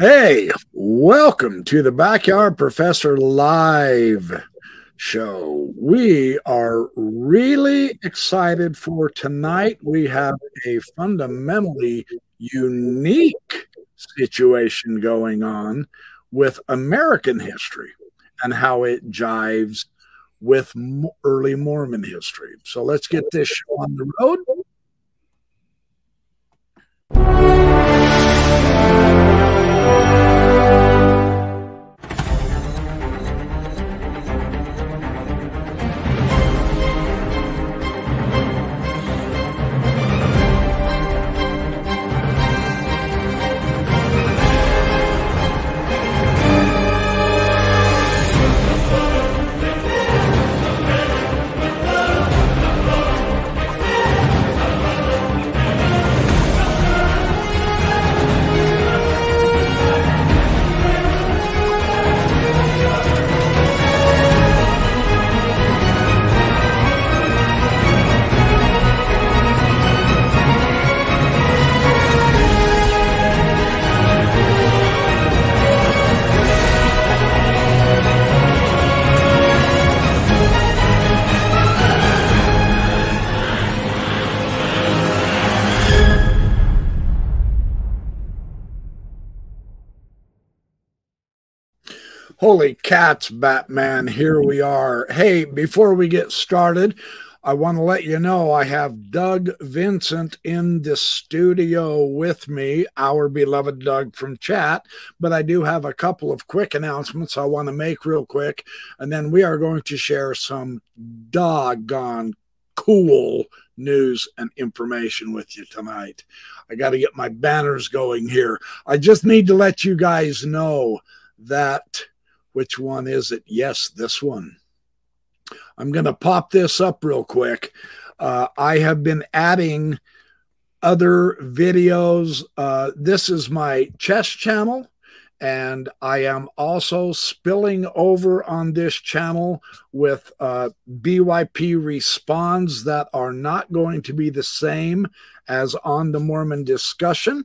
Hey, welcome to the Backyard Professor Live show. We are really excited for tonight. We have a fundamentally unique situation going on with American history and how it jives with early Mormon history. So let's get this show on the road. Holy cats, Batman, here we are. Hey, before we get started, I want to let you know I have Doug Vincent in the studio with me, our beloved Doug from chat. But I do have a couple of quick announcements I want to make real quick. And then we are going to share some doggone cool news and information with you tonight. I got to get my banners going here. I just need to let you guys know that which one is it? Yes, this one. I'm going to pop this up real quick. Uh, I have been adding other videos. Uh, this is my chess channel, and I am also spilling over on this channel with uh, BYP responds that are not going to be the same as on the Mormon discussion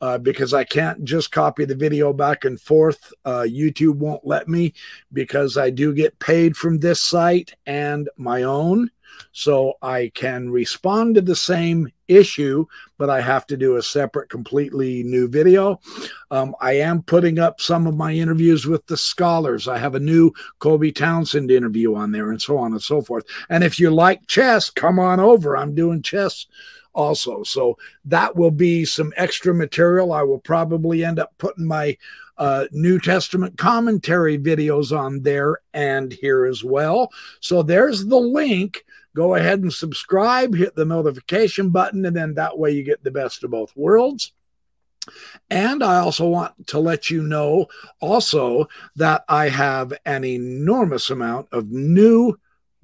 uh, because I can't just copy the video back and forth. Uh, YouTube won't let me because I do get paid from this site and my own. So I can respond to the same issue, but I have to do a separate, completely new video. Um, I am putting up some of my interviews with the scholars. I have a new Colby Townsend interview on there, and so on and so forth. And if you like chess, come on over. I'm doing chess also. So that will be some extra material. I will probably end up putting my uh, New Testament commentary videos on there and here as well. So there's the link. Go ahead and subscribe, hit the notification button, and then that way you get the best of both worlds. And I also want to let you know also that I have an enormous amount of new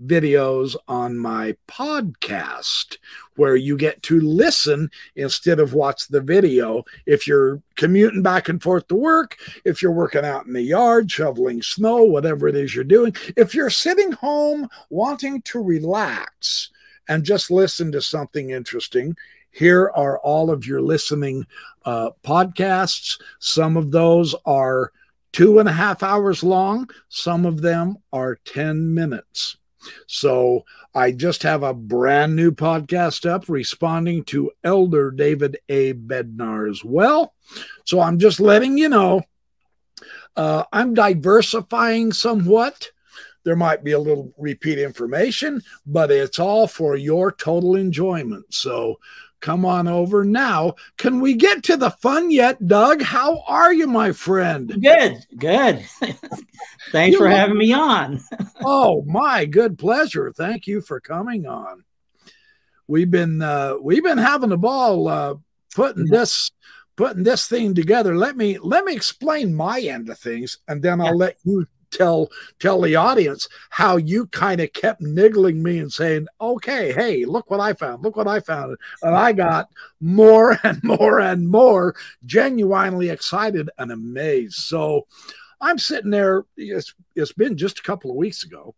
videos on my podcast where you get to listen instead of watch the video. If you're commuting back and forth to work, if you're working out in the yard, shoveling snow, whatever it is you're doing, if you're sitting home wanting to relax and just listen to something interesting, here are all of your listening uh, podcasts. Some of those are two and a half hours long, some of them are 10 minutes. So I just have a brand new podcast up responding to Elder David A. Bednar as well. So I'm just letting you know uh, I'm diversifying somewhat. There might be a little repeat information, but it's all for your total enjoyment. So come on over now. Can we get to the fun yet, Doug? How are you, my friend? Good, good. Thanks you for having me on. oh, my good pleasure. Thank you for coming on. We've been uh, we've been having a ball uh, putting yeah. this putting this thing together. Let me let me explain my end of things, and then I'll let you tell tell the audience how you kind of kept niggling me and saying, "Okay, hey, look what I found. Look what I found." And I got more and more and more genuinely excited and amazed. So I'm sitting there. It's, it's been just a couple of weeks ago,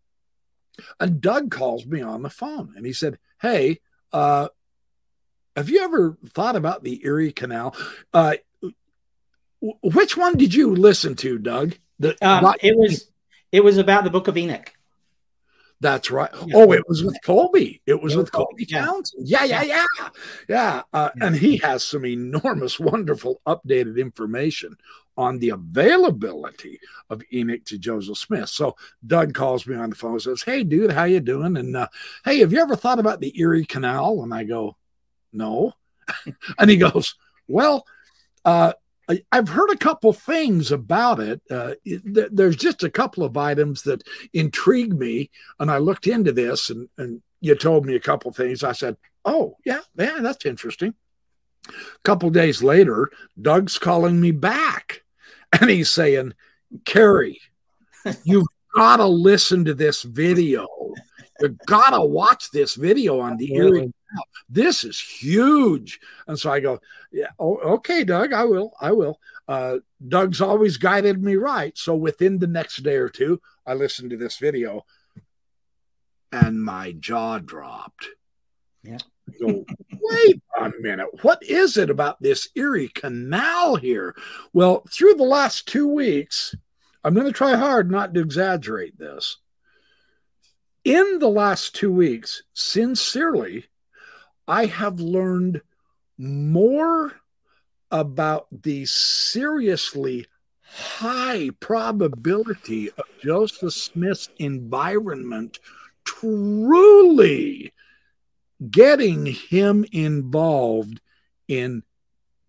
and Doug calls me on the phone and he said, "Hey, uh, have you ever thought about the Erie Canal? Uh, which one did you listen to, Doug? The, um, it was it was about the Book of Enoch. That's right. Yeah. Oh, it was with Colby. It was with Colby yeah. Townsend. Yeah, yeah, yeah, yeah. Uh, and he has some enormous, wonderful, updated information on the availability of Enoch to Joseph Smith. So Doug calls me on the phone and says, "Hey, dude, how you doing? And uh, hey, have you ever thought about the Erie Canal?" And I go, "No." and he goes, "Well." Uh, I've heard a couple things about it. Uh, it. There's just a couple of items that intrigue me, and I looked into this, and, and you told me a couple things. I said, "Oh, yeah, yeah, that's interesting." A couple days later, Doug's calling me back, and he's saying, "Kerry, you've got to listen to this video. You've got to watch this video on the Erie this is huge. And so I go, yeah, oh, okay, Doug, I will, I will. Uh, Doug's always guided me right. So within the next day or two, I listened to this video and my jaw dropped. Yeah. go, wait a minute. What is it about this Erie Canal here? Well, through the last two weeks, I'm going to try hard not to exaggerate this. In the last two weeks, sincerely, I have learned more about the seriously high probability of Joseph Smith's environment truly getting him involved in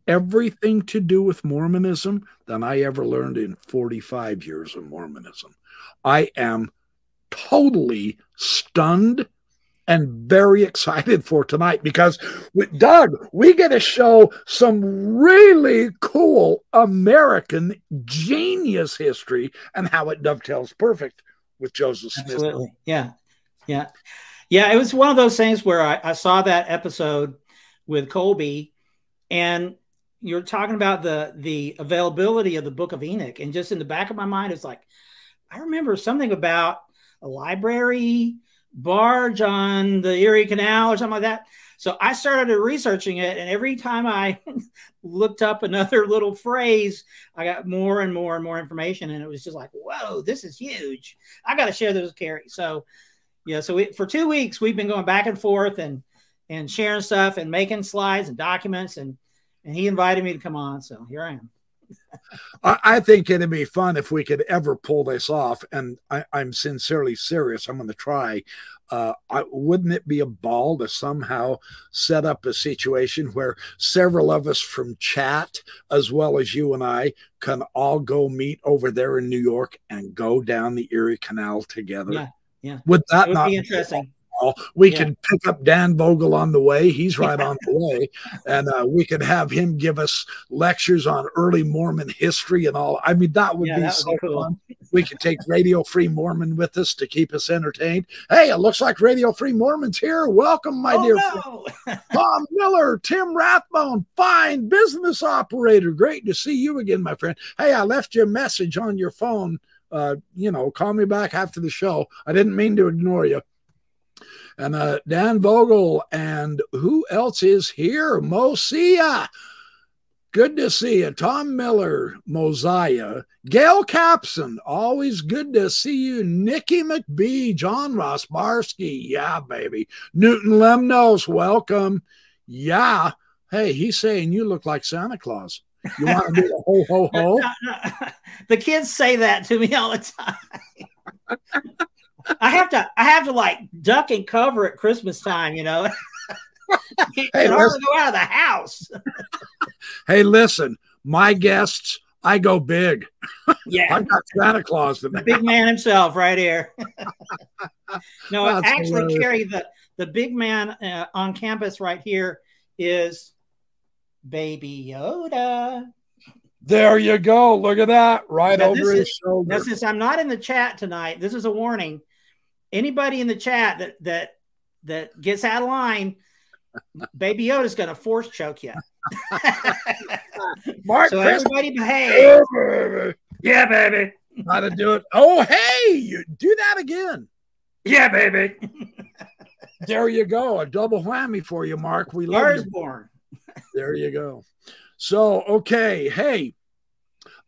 everything to do with Mormonism than I ever learned in 45 years of Mormonism. I am totally stunned and very excited for tonight because with Doug, we get to show some really cool American genius history and how it dovetails perfect with Joseph Smith. Absolutely. Yeah. Yeah. Yeah. It was one of those things where I, I saw that episode with Colby and you're talking about the the availability of the book of Enoch. And just in the back of my mind, it's like, I remember something about a library barge on the Erie Canal or something like that. So I started researching it, and every time I looked up another little phrase, I got more and more and more information, and it was just like, "Whoa, this is huge! I got to share this with Kerry." So, yeah, so we, for two weeks we've been going back and forth and and sharing stuff and making slides and documents, and and he invited me to come on, so here I am. I think it'd be fun if we could ever pull this off, and I, am sincerely serious. I'm going to try. Uh, I, wouldn't it be a ball to somehow set up a situation where several of us from chat, as well as you and I, can all go meet over there in New York and go down the Erie Canal together? Yeah, yeah. Would that would not be interesting? We yeah. can pick up Dan Vogel on the way. He's right on the way. And uh, we could have him give us lectures on early Mormon history and all. I mean, that would yeah, be that so would be cool. fun. We could take Radio Free Mormon with us to keep us entertained. Hey, it looks like Radio Free Mormon's here. Welcome, my oh, dear no. Tom Miller, Tim Rathbone, fine business operator. Great to see you again, my friend. Hey, I left you a message on your phone. Uh, you know, call me back after the show. I didn't mean to ignore you and uh, Dan Vogel, and who else is here? Mosia. Good to see you. Tom Miller, Mosiah, Gail Capson, always good to see you. Nikki McBee, John Ross Barsky, yeah, baby. Newton Lemnos, welcome. Yeah. Hey, he's saying you look like Santa Claus. You want to do a ho ho ho? the kids say that to me all the time. I have to I have to like duck and cover at Christmas time, you know. you hey, hardly go out of the house. hey, listen, my guests, I go big. Yeah, I've got Santa Claus the big man himself right here. no, That's actually, hilarious. The the big man uh, on campus right here is Baby Yoda. There you go. Look at that right now, over his is, shoulder. Now, since I'm not in the chat tonight, this is a warning anybody in the chat that that that gets out of line, Baby Yoda's going to force choke you. Mark, so everybody behave. Yeah, baby. How to do it? Oh, hey, you do that again. Yeah, baby. there you go. A double whammy for you, Mark. We love you. born. there you go. So, okay, hey,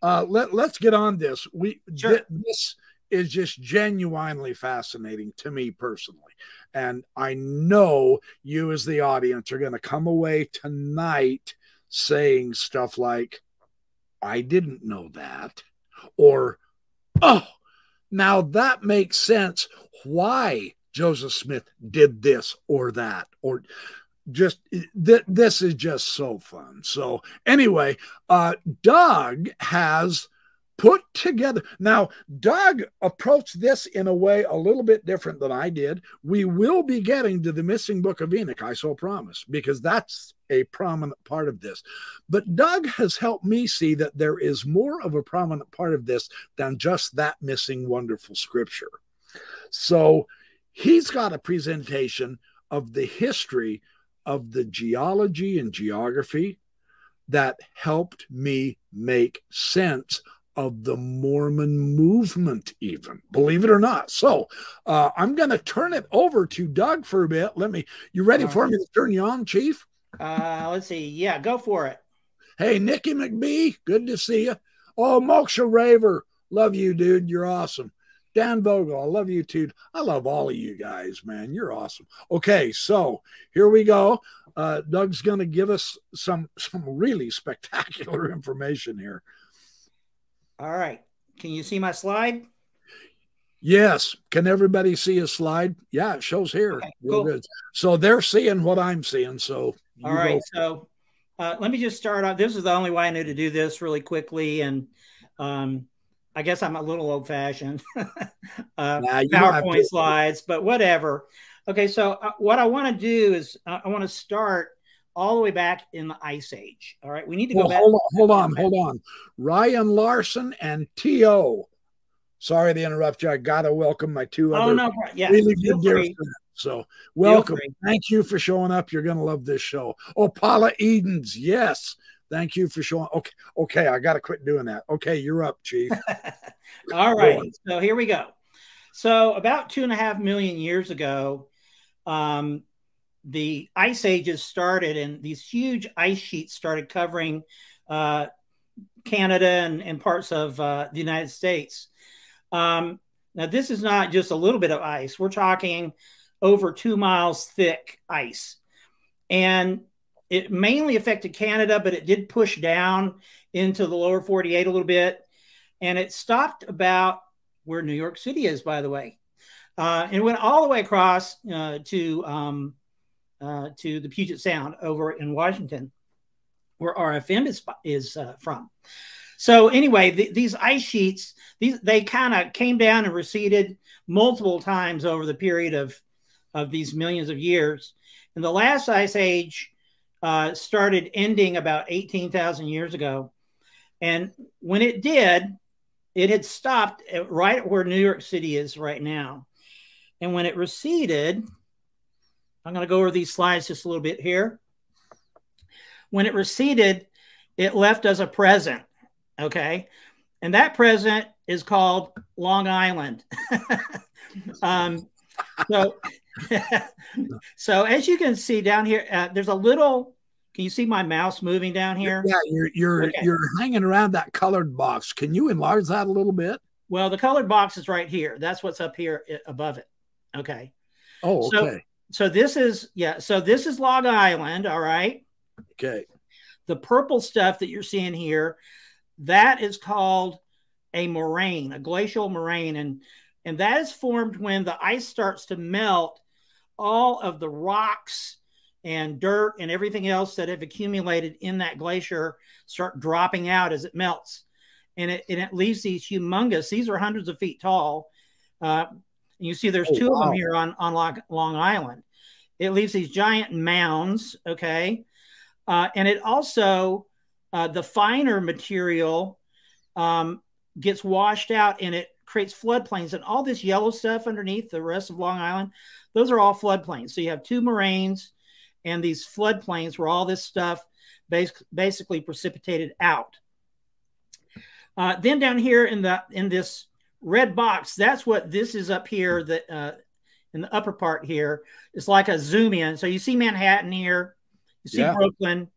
uh, let let's get on this. We Sure. thi- this is just genuinely fascinating to me personally, and I know you as the audience are going to come away tonight saying stuff like, "I didn't know that," or "Oh, now that makes sense. Why Joseph Smith did this or that or." Just th- this is just so fun. So anyway, uh, Doug has put together. Now, Doug approached this in a way a little bit different than I did. We will be getting to the missing book of Enoch, I so promise, because that's a prominent part of this. But Doug has helped me see that there is more of a prominent part of this than just that missing wonderful scripture. So he's got a presentation of the history of the geology and geography that helped me make sense of the Mormon movement, even believe it or not. So uh, I'm going to turn it over to Doug for a bit. Let me, you ready All for me to turn you on, Chief? Uh, let's see. Yeah, go for it. Hey, Nikki McBee, good to see you. Oh, Moksha Raver, love you, dude. You're awesome. Dan Vogel, I love you too. I love all of you guys, man. You're awesome. Okay, so here we go. Uh, Doug's going to give us some some really spectacular information here. All right. Can you see my slide? Yes. Can everybody see a slide? Yeah, it shows here. Okay, cool. So they're seeing what I'm seeing. So All right. go. So uh, let me just start off. This is the only way I knew to do this really quickly. And um, I guess I'm a little old fashioned. uh, Nah, you don't have PowerPoint slides, but whatever. Okay. So uh, what I want to do is uh, I want to start all the way back in the Ice Age. All right. We need to go Well, back. hold on, hold on, hold on. Ryan Larson and T.O. Sorry to interrupt you. I got to welcome my two Oh, other no. Yeah. really feel good dear friends. So welcome. Thank you for showing up. You're going to love this show. Oh, Paula Edens. Yes. Thank you for showing. Okay. Okay. I got to quit doing that. Okay. You're up, Chief. all right. So here we go. So about two and a half million years ago, um, the ice ages started, and these huge ice sheets started covering uh, Canada and, and parts of uh, the United States. Um, now, this is not just a little bit of ice. We're talking over two miles thick ice. And it mainly affected Canada, but it did push down into the lower 48 a little bit. And it stopped about where New York City is, by the way. Uh, and went all the way across uh, to um, uh, to the Puget Sound over in Washington, where RFM is is uh, from. So anyway, th- these ice sheets, these they kind of came down and receded multiple times over the period of of these millions of years. And the last ice age uh, started ending about 18,000 years ago. And when it did, it had stopped right where New York City is right now. And when it receded, I'm going to go over these slides just a little bit here. When it receded, it left us a present. Okay. And that present is called Long Island. um, so, so as you can see down here, uh, there's a little. Can you see my mouse moving down here? Yeah, you're you're Okay. you're hanging around that colored box. Can you enlarge that a little bit? Well, the colored box is right here. That's what's up here above it. Okay. Oh, okay. So this is yeah. So this is Long Island. All right. okay. The purple stuff that you're seeing here, that is called a moraine, a glacial moraine, and and that is formed when the ice starts to melt. All of the rocks and dirt and everything else that have accumulated in that glacier start dropping out as it melts, and it and it leaves these humongous. These are hundreds of feet tall. Uh, and you see, there's Oh, two of them here on on Long, Long Island. It leaves these giant mounds. Okay, uh, and it also uh, the finer material um, gets washed out and it creates floodplains and all this yellow stuff underneath the rest of long island those are all floodplains so you have two moraines and these floodplains where all this stuff bas- basically precipitated out uh, then down here in the in this red box that's what this is up here that uh, in the upper part here it's like a zoom in so you see manhattan here you see Yeah. brooklyn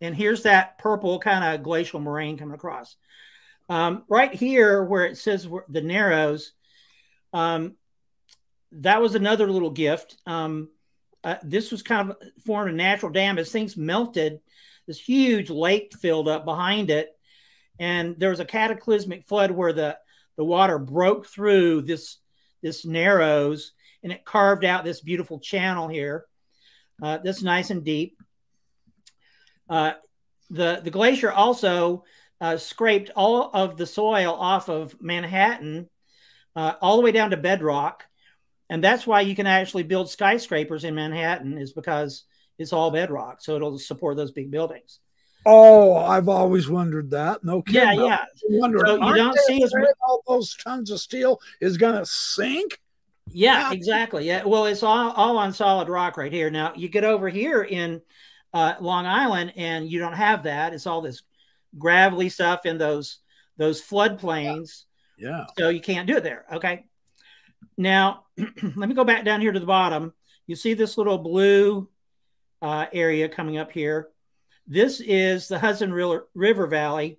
and here's that purple kind of glacial moraine coming across Um, right here, where it says the Narrows, um, that was another little gift. Um, uh, this was kind of formed a natural dam as things melted. This huge lake filled up behind it, and there was a cataclysmic flood where the the water broke through this this narrows and it carved out this beautiful channel here. Uh, that's nice and deep. Uh, the the glacier also uh, scraped all of the soil off of Manhattan uh, all the way down to bedrock and that's why you can actually build skyscrapers in Manhattan is because it's all bedrock, so it'll support those big buildings. Oh, I've always wondered that. No kidding. Yeah, yeah. Wonder, so you don't see as all those tons of steel is going to sink. Yeah, yeah, exactly. Yeah. Well, it's all, all on solid rock right here. Now you get over here in uh, Long Island, and you don't have that. It's all this gravelly stuff in those those floodplains. Yeah. yeah. So you can't do it there. Okay. Now, let me go back down here to the bottom. You see this little blue uh, area coming up here. This is the Hudson River Valley.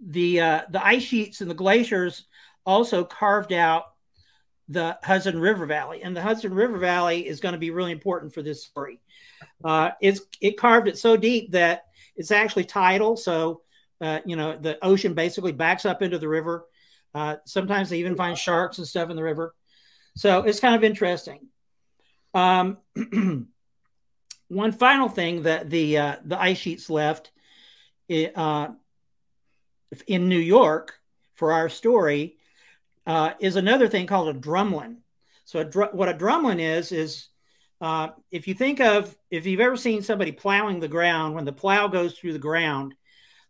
The, uh, the ice sheets and the glaciers also carved out the Hudson River Valley. And the Hudson River Valley is going to be really important for this story. Uh, it's, it carved it so deep that it's actually tidal. So, uh, you know, the ocean basically backs up into the river uh, sometimes they even find sharks and stuff in the river. So it's kind of interesting. Um, one final thing that the uh, the ice sheets left uh, in New York for our story uh, is another thing called a drumlin. So a dr- what a drumlin is is uh, if you think of if you've ever seen somebody plowing the ground when the plow goes through the ground,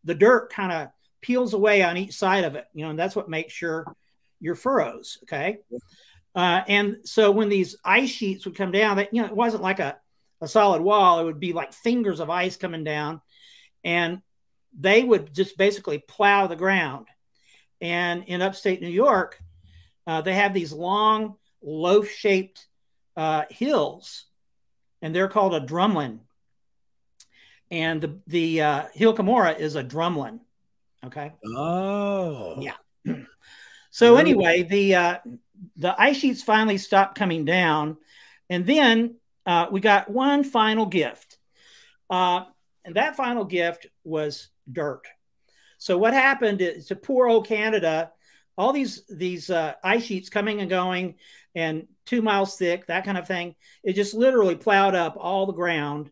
the dirt kind of peels away on each side of it, you know, and that's what makes your your furrows. Okay. Uh, and so when these ice sheets would come down, that you know, it wasn't like a, a solid wall, it would be like fingers of ice coming down, and they would just basically plow the ground. And in upstate New York, uh, they have these long, loaf shaped uh, hills, and they're called a drumlin. And the, the uh, Hill Cumorah is a drumlin. Okay. Oh. Yeah. so anyway, the uh, the ice sheets finally stopped coming down, and then uh, we got one final gift, uh, and that final gift was dirt. So what happened is to poor old Canada, all these these uh, ice sheets coming and going, and two miles thick, that kind of thing. It just literally plowed up all the ground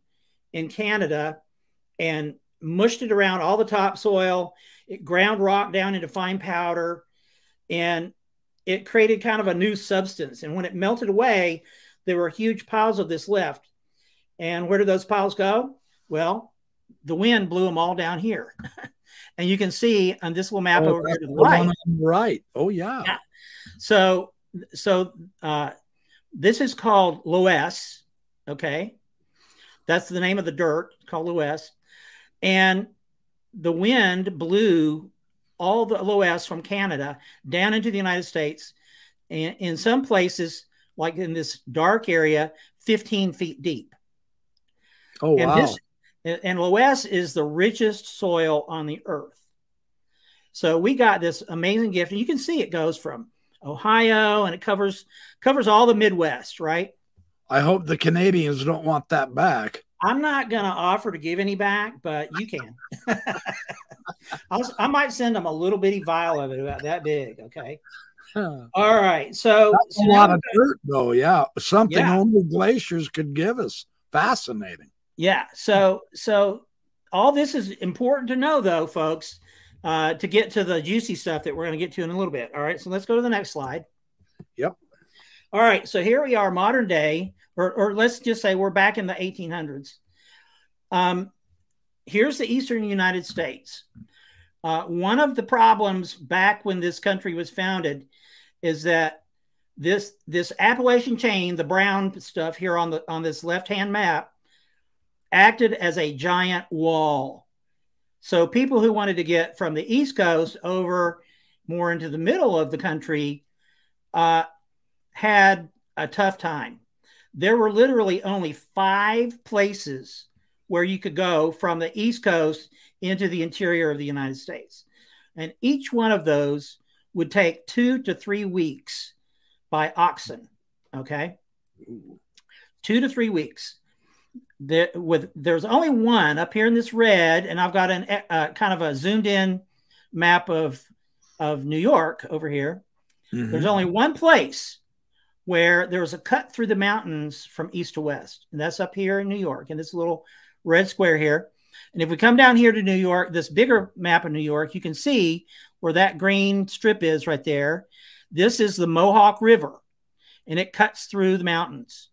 in Canada and mushed it around all the topsoil it ground rock down into fine powder and it created kind of a new substance. And when it melted away, there were huge piles of this left. And where did those piles go? Well, the wind blew them all down here. and you can see on this little map oh, over here to the right. right. Oh, yeah. yeah. So, so uh, this is called Loess. Okay. That's the name of the dirt called Loess. And the wind blew all the loess from Canada down into the United States. And in some places, like in this dark area, 15 feet deep. Oh, and wow. This, and Loess is the richest soil on the earth. So we got this amazing gift, and you can see it goes from Ohio and it covers covers all the Midwest, right? I hope the Canadians don't want that back. I'm not going to offer to give any back, but you can. i might send them a little bitty vial of it about that big. Okay. All right. So, so a lot of dirt, though. Yeah. Something yeah. only glaciers could give us. Fascinating. Yeah. So, so all this is important to know, though, folks, uh, to get to the juicy stuff that we're going to get to in a little bit. All right. So let's go to the next slide. Yep. All right. So here we are, modern day or, or let's just say we're back in the 1800s. Um, here's the eastern United States. Uh, one of the problems back when this country was founded is that this this Appalachian chain, the brown stuff here on the on this left hand map, acted as a giant wall. So people who wanted to get from the east coast over more into the middle of the country uh, had a tough time there were literally only five places where you could go from the East Coast into the interior of the United States. And each one of those would take two to three weeks by oxen. Okay. Two to three weeks. There, with there's only one up here in this red, and I've got an uh, kind of a zoomed in map of of New York over here. Mm-hmm. There's only one place where there was a cut through the mountains from east to west, and that's up here in New York, in this little red square here. And if we come down here to New York, this bigger map of New York, you can see where that green strip is right there. This is the Mohawk River, and it cuts through the mountains.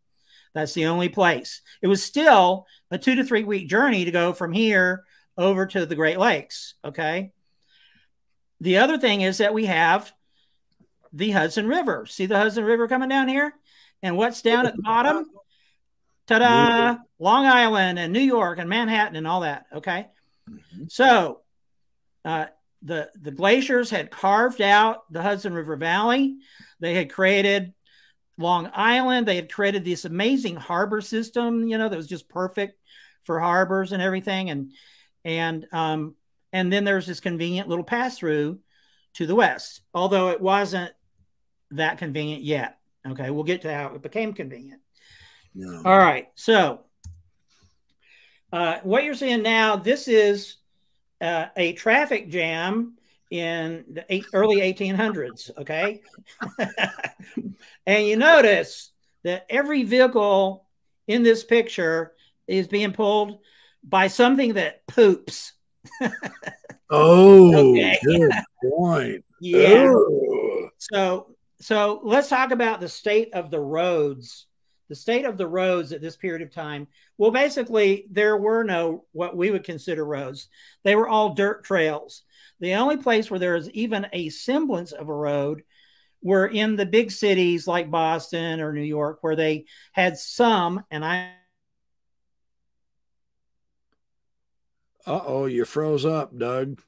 That's the only place. It was still a two to three week journey to go from here over to the Great Lakes. Okay. The other thing is that we have the Hudson River. See the Hudson River coming down here? And what's down at the bottom? Ta da! Long Island and New York and Manhattan and all that. Okay. Mm-hmm. So uh, the, the glaciers had carved out the Hudson River Valley. They had created Long Island. They had created this amazing harbor system, you know, that was just perfect for harbors and everything. And and um, and then there's this convenient little pass through to the west, although it wasn't that convenient yet. Okay, we'll get to how it became convenient. No. All right, so uh, what you're seeing now, this is uh, a traffic jam in the eight, early 1800s. Okay, and you notice that every vehicle in this picture is being pulled by something that poops. oh, okay. good point. yeah. Oh. So so let's talk about the state of the roads. The state of the roads at this period of time. Well, basically, there were no what we would consider roads. They were all dirt trails. The only place where there is even a semblance of a road were in the big cities like Boston or New York, where they had some, and I. Uh oh, you froze up, Doug.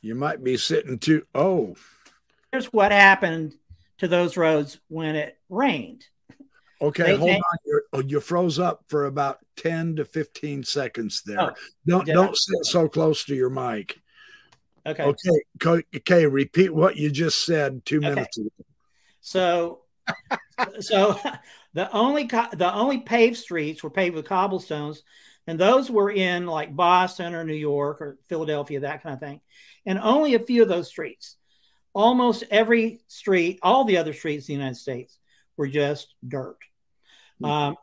You might be sitting too. Oh here's what happened to those roads when it rained. Okay, hold on. You're, oh, you froze up for about 10 to 15 seconds there. Oh, don't don't sit so close to your mic. Okay. Okay. Okay. Repeat what you just said two minutes okay. ago. So, so the only the only paved streets were paved with cobblestones, and those were in like Boston or New York or Philadelphia, that kind of thing. And only a few of those streets almost every street, all the other streets in the United States were just dirt. Mm-hmm. Um,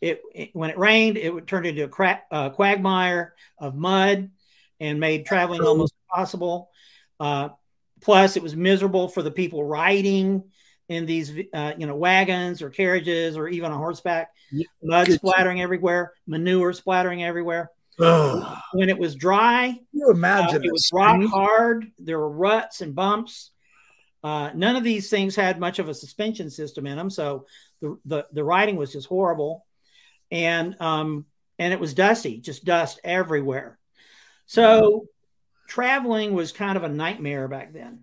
it, it, when it rained, it would turn into a cra- uh, quagmire of mud and made traveling almost impossible. Uh, plus, it was miserable for the people riding in these, uh, you know, wagons or carriages or even on horseback. Mud splattering everywhere, manure splattering everywhere. Oh. When it was dry, you imagine uh, it was rock hard. There were ruts and bumps. Uh, none of these things had much of a suspension system in them, so the the, the riding was just horrible, and um, and it was dusty, just dust everywhere. So traveling was kind of a nightmare back then.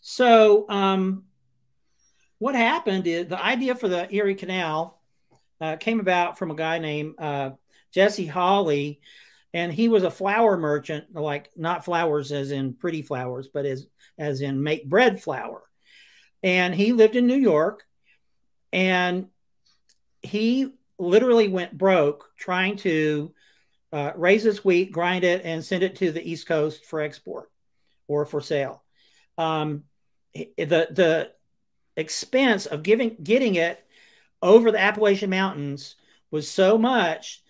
So um, what happened is the idea for the Erie Canal uh, came about from a guy named uh, Jesse Hawley, and he was a flour merchant, like not flowers as in pretty flowers, but as as in make bread flour. And he lived in New York and he literally went broke trying to uh, raise his wheat, grind it, and send it to the East Coast for export or for sale. Um, the the expense of giving getting it over the Appalachian Mountains was so much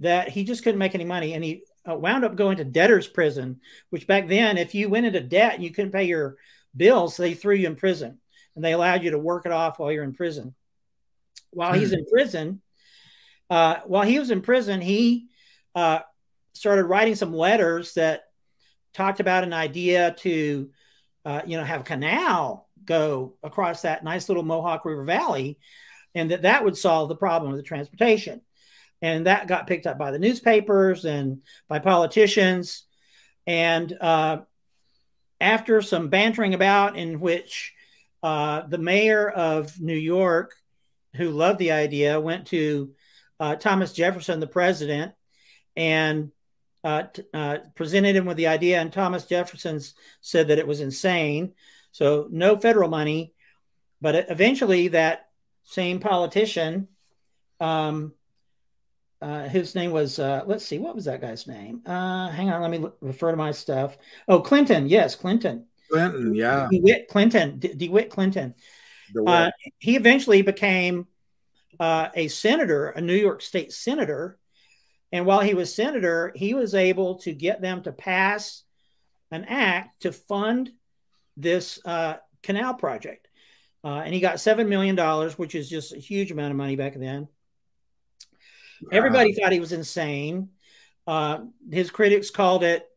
that he just couldn't make any money, and he uh, wound up going to debtor's prison, which back then, if you went into debt and you couldn't pay your bills, they threw you in prison and they allowed you to work it off while you're in prison. While he's in prison, uh, while he was in prison, he uh, started writing some letters that talked about an idea to, uh, you know, have a canal go across that nice little Mohawk River Valley, and that that would solve the problem of the transportation and that got picked up by the newspapers and by politicians. And uh, after some bantering about, in which uh, the mayor of New York, who loved the idea, went to uh, Thomas Jefferson, the president, and uh, uh, presented him with the idea, and Thomas Jefferson said that it was insane. So no federal money, but eventually that same politician, um, uh, his name was uh, let's see, what was that guy's name? Uh, hang on, let me refer to my stuff. Oh, Clinton, yes, Clinton. Clinton, yeah, DeWitt Clinton, De- DeWitt Clinton. Uh, he eventually became uh, a senator, a New York State senator, and while he was senator, he was able to get them to pass an act to fund this uh, canal project. Uh, and he got $7 million, which is just a huge amount of money back then. Everybody thought he was insane. Uh, his critics called it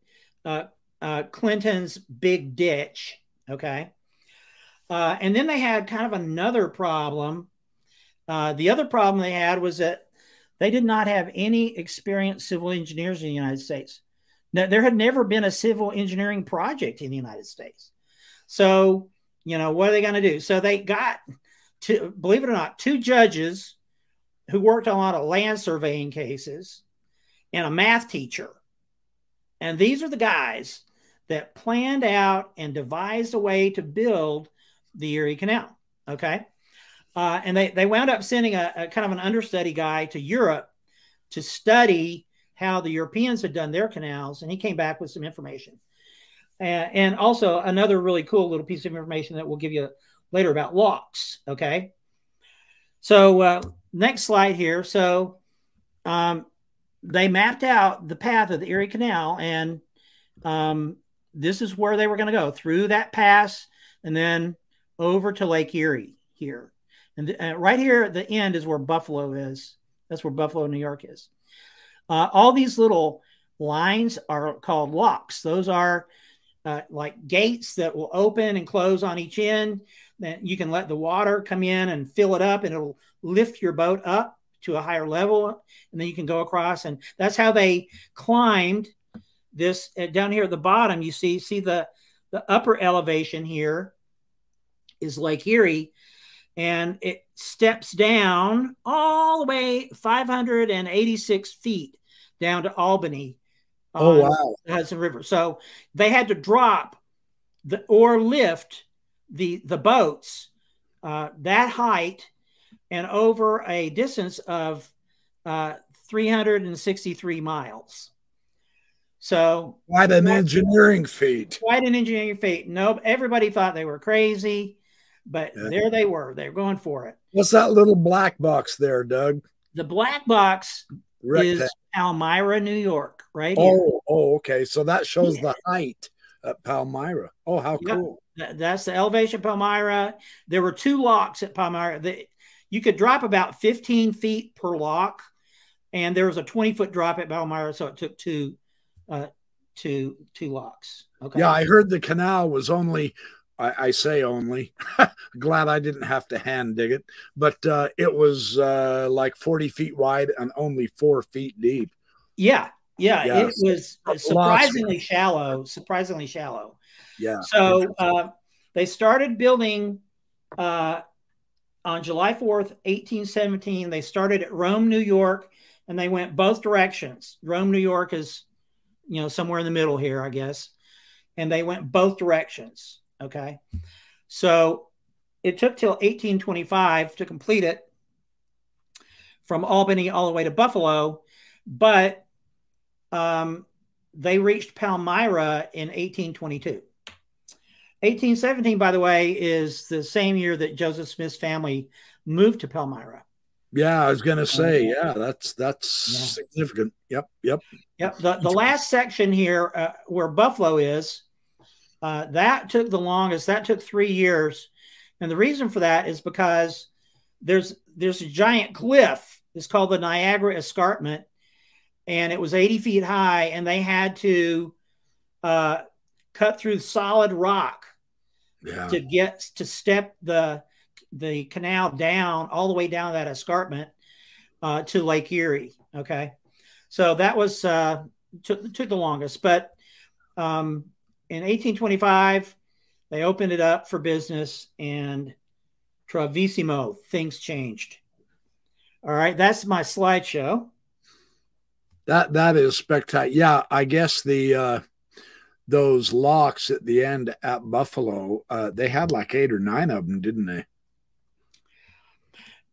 uh, uh, Clinton's big ditch. Okay. Uh, and then they had kind of another problem. the other problem they had was that they did not have any experienced civil engineers in the United States. Now, there had never been a civil engineering project in the United States. So, you know, what are they going to do? So they got to, believe it or not, two judges who worked on a lot of land surveying cases and a math teacher. And these are the guys that planned out and devised a way to build the Erie Canal. Okay. Uh, and they, they wound up sending a, a, kind of an understudy guy to Europe to study how the Europeans had done their canals. And he came back with some information. And, and also another really cool little piece of information that we'll give you later about locks. Okay. So, uh, next slide here. So, um, they mapped out the path of the Erie Canal, and um, this is where they were going to go through that pass and then over to Lake Erie here. And uh, right here at the end is where Buffalo is. That's where Buffalo, New York is. Uh, all these little lines are called locks. Those are uh, like gates that will open and close on each end. That you can let the water come in and fill it up, and it'll lift your boat up to a higher level, and then you can go across. And that's how they climbed this uh, down here at the bottom. You see, see the the upper elevation here is Lake Erie, and it steps down all the way 586 feet down to Albany Oh wow, the Hudson River. So they had to drop the or lift the the boats uh, that height and over a distance of uh, 363 miles. So quite an engineering feat. Quite an engineering feat. No, everybody thought they were crazy, but yeah. there they were. They're going for it. What's that little black box there, Doug? The black box is Palmyra, New York, right? Oh, here. oh, okay. So that shows yeah. the height at Palmyra. Oh, how yep. cool! That's the elevation Palmyra. There were two locks at Palmyra. The, you could drop about 15 feet per lock, and there was a 20 foot drop at Palmyra, so it took two, uh, two, two locks. Okay. Yeah, I heard the canal was only I, I, say only. Glad I didn't have to hand dig it, but uh, it was uh, like 40 feet wide and only four feet deep. Yeah, yeah, it was surprisingly shallow. Surprisingly shallow. Yeah. So uh, they started building uh, on July 4th, 1817. They started at Rome, New York, and they went both directions. Rome, New York is, you know, somewhere in the middle here, I guess. And they went both directions. Okay. So it took till 1825 to complete it from Albany all the way to Buffalo, but um, they reached Palmyra in 1822. 1817, by the way, is the same year that Joseph Smith's family moved to Palmyra. Yeah, I was going to say, yeah, that's that's yeah. significant. Yep, yep, yep. The, the last section here, uh, where Buffalo is, uh, that took the longest. That took three years, and the reason for that is because there's there's a giant cliff. It's called the Niagara Escarpment, and it was 80 feet high, and they had to uh, cut through solid rock yeah. to get to step the the canal down all the way down that escarpment uh, to Lake Erie. Okay, so that was uh, took took the longest, but um, in 1825, they opened it up for business and Travissimo, things changed. All right, that's my slideshow. That that is spectacular. Yeah, I guess the uh, those locks at the end at Buffalo, uh, they had like eight or nine of them, didn't they?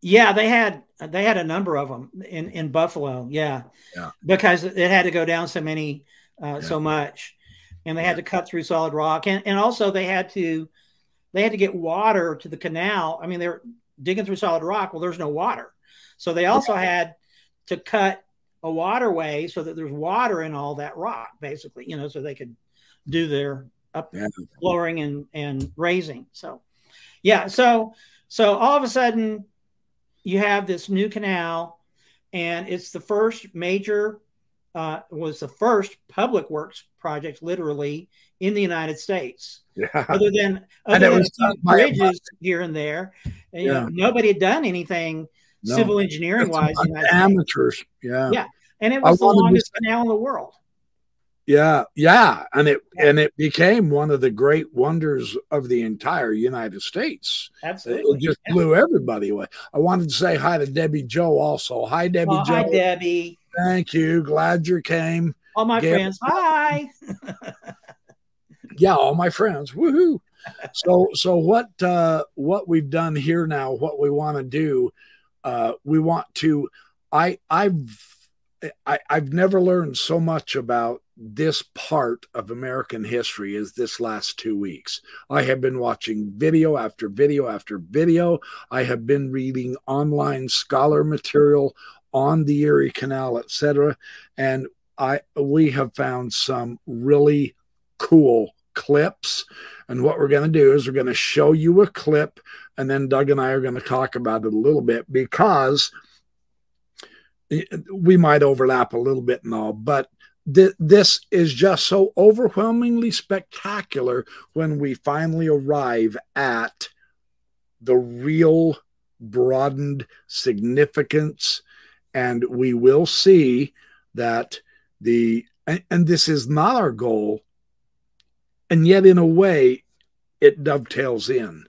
Yeah, they had they had a number of them in in Buffalo. Yeah, yeah, because it had to go down so many uh, yeah. so much, and they had to cut through solid rock, and and also they had to they had to get water to the canal. I mean, they're digging through solid rock. Well, there's no water, so they also had to cut a waterway so that there's water in all that rock, basically. You know, so they could do their up yeah. lowering and and raising. So, yeah, so so all of a sudden you have this new canal, and it's the first major, uh, was the first public works project, literally, in the United States. Yeah. Other than, other than bridges here and there, and, yeah. know, nobody had done anything no. civil engineering wise. Amateurs. Yeah. Yeah. And it was the longest canal in the world. Yeah, yeah, and it yeah. and it became one of the great wonders of the entire United States. Absolutely, it just yeah. blew everybody away. I wanted to say hi to Debbie Joe also. Hi, Debbie oh, Joe. Hi, Debbie. Thank you. Glad you came. All my friends. Hi. yeah, all my friends. Woohoo! So, so what? Uh, what we've done here now? What we want to do? Uh, we want to. I I've I, I've never learned so much about this part of American history as this last two weeks. I have been watching video after video after video. I have been reading online scholar material on the Erie Canal, etc. And I we have found some really cool clips. And what we're going to do is we're going to show you a clip, and then Doug and I are going to talk about it a little bit because we might overlap a little bit and all, but th- this is just so overwhelmingly spectacular when we finally arrive at the real broadened significance. And we will see that the, and, and this is not our goal, and yet in a way, it dovetails in.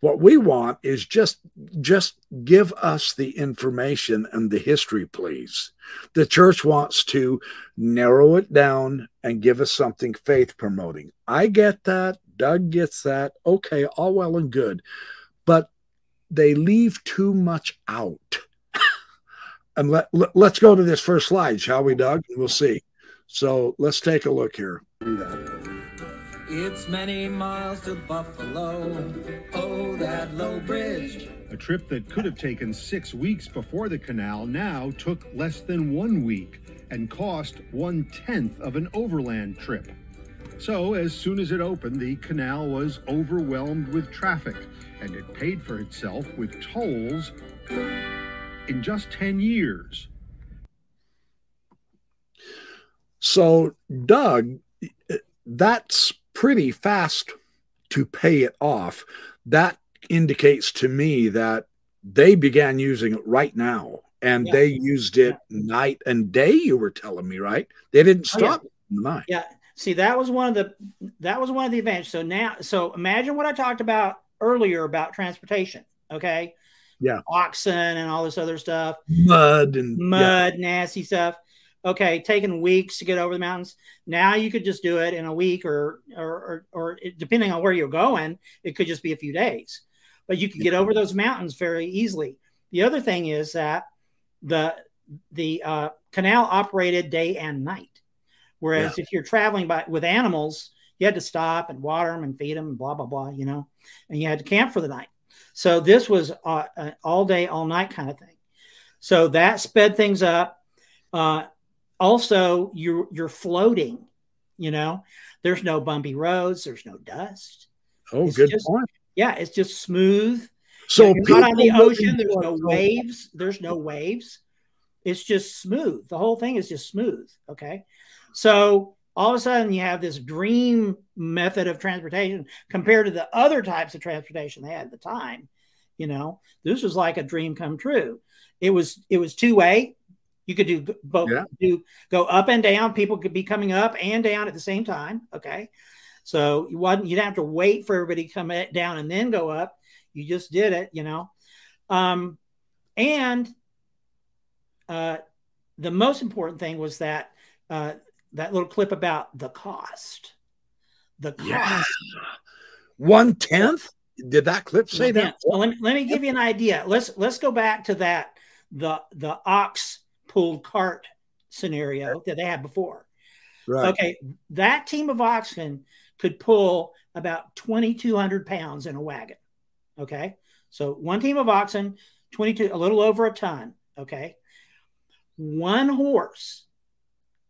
What we want is just just give us the information and the history please. The church wants to narrow it down and give us something faith promoting. I get that. Doug gets that. Okay all well and good. But they leave too much out. And let, let, us go to this first slide shall we doug? We'll see. So let's take a look here it's many miles to Buffalo. Oh, that low bridge. A trip that could have taken six weeks before the canal now took less than one week and cost one tenth of an overland trip. So, as soon as it opened, the canal was overwhelmed with traffic, and it paid for itself with tolls in just 10 years. So, Doug, that's pretty fast to pay it off. That indicates to me that they began using it right now and yeah. they used it yeah. night and day you were telling me right? They didn't stop oh, yeah. night. Yeah. See that was one of the that was one of the events so now so imagine what i talked about earlier about transportation okay? Yeah. Oxen and all this other stuff. Mud and mud nasty stuff okay, taking weeks to get over the mountains. Now you could just do it in a week or, or, or, or depending on where you're going, it could just be a few days, but you could get over those mountains very easily. The other thing is that the, the uh, canal operated day and night. Whereas yeah. if you're traveling by with animals, you had to stop and water them and feed them and blah, blah, blah, you know, and you had to camp for the night. So this was uh, an all day, all night kind of thing. So that sped things up. Uh, also you're you're floating you know? There's no bumpy roads there's no dust. Oh it's good just, point. Yeah it's just smooth. So you know, not on the ocean there's no waves there's no waves. It's just smooth. The whole thing is just smooth okay? So all of a sudden you have this dream method of transportation compared to the other types of transportation they had at the time you know? This was like a dream come true. It was it was two way you could do both. Yeah. Do go up and down. People could be coming up and down at the same time. Okay, so you wasn't you'd have to wait for everybody to come down and then go up. You just did it, you know. Um, and uh, the most important thing was that uh, that little clip about the cost. The cost. Yeah. One tenth? Did that clip say that? Well, let, me, let me give you an idea. Let's let's go back to that the the ox pulled cart scenario that they had before. Right. Okay, that team of oxen could pull about 2,200 pounds in a wagon. Okay, so one team of oxen, 22, a little over a ton. Okay, one horse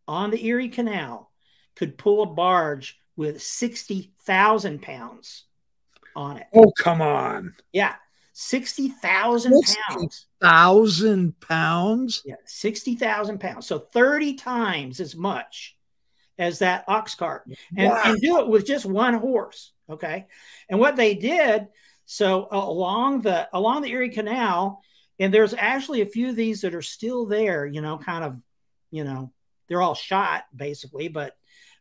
on the Erie Canal could pull a barge with 60,000 pounds on it. Oh, come on. Yeah, 60,000 pounds. Thousand pounds? Yeah, 60,000 pounds. So 30 times as much as that ox cart and, Wow. and do it with just one horse. Okay. And what they did, so along the along the Erie Canal, and there's actually a few of these that are still there, you know, kind of, you know, they're all shot basically, but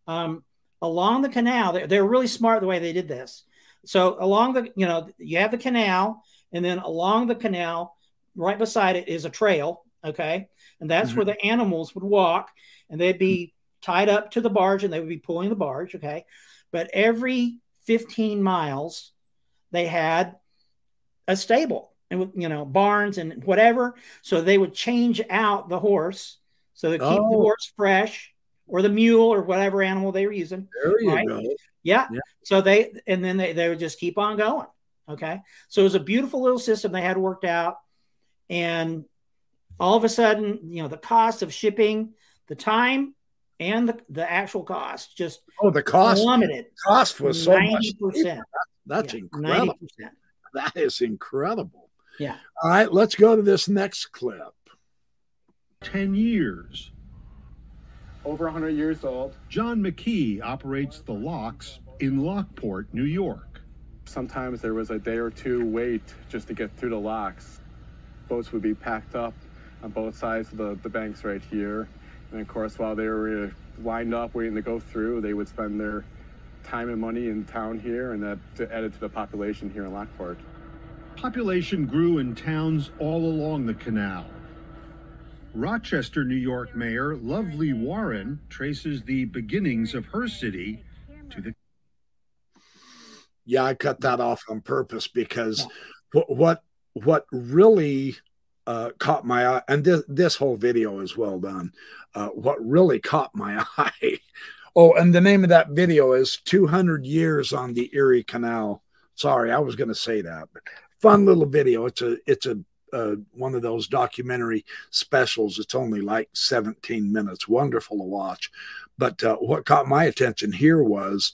um, along the canal, they're, they're really smart the way they did this. So along the, you know, you have the canal, and then along the canal, right beside it is a trail. Okay. And that's where mm-hmm. the animals would walk and they'd be mm. tied up to the barge and they would be pulling the barge. Okay. But every 15 miles, they had a stable and with, you know, barns and whatever. So they would change out the horse. So they keep the Oh. horse fresh or the mule or whatever animal they were using. There you Right. go. Yeah. Yeah. So they and then they, they would just keep on going. Okay. So it was a beautiful little system they had worked out. And all of a sudden, you know, the cost of shipping, the time, and the, the actual cost just Oh, the cost plummeted. cost was so much. Ninety cheaper. percent. That's Ninety incredible. percent. That is incredible. Yeah. All right, let's go to this next clip. 10 years. over 100 years old. John McKee operates the locks in Lockport, New York. Sometimes there was a day or two wait just to get through the locks. Boats would be packed up on both sides of the, the banks right here. And of course, while they were lined up waiting to go through, they would spend their time and money in town here, and that added to the population here in Lockport. Population grew in towns all along the canal. Rochester, New York Mayor Lovely Warren traces the beginnings of her city to the Yeah, I cut that off on purpose because what what what really uh, caught my eye, and this this whole video is well done. Uh, what really caught my eye. Oh, and the name of that video is 200 Years on the Erie Canal. Sorry, I was going to say that, but fun little video. It's a it's a uh, one of those documentary specials. It's only like 17 minutes. Wonderful to watch. But uh, what caught my attention here was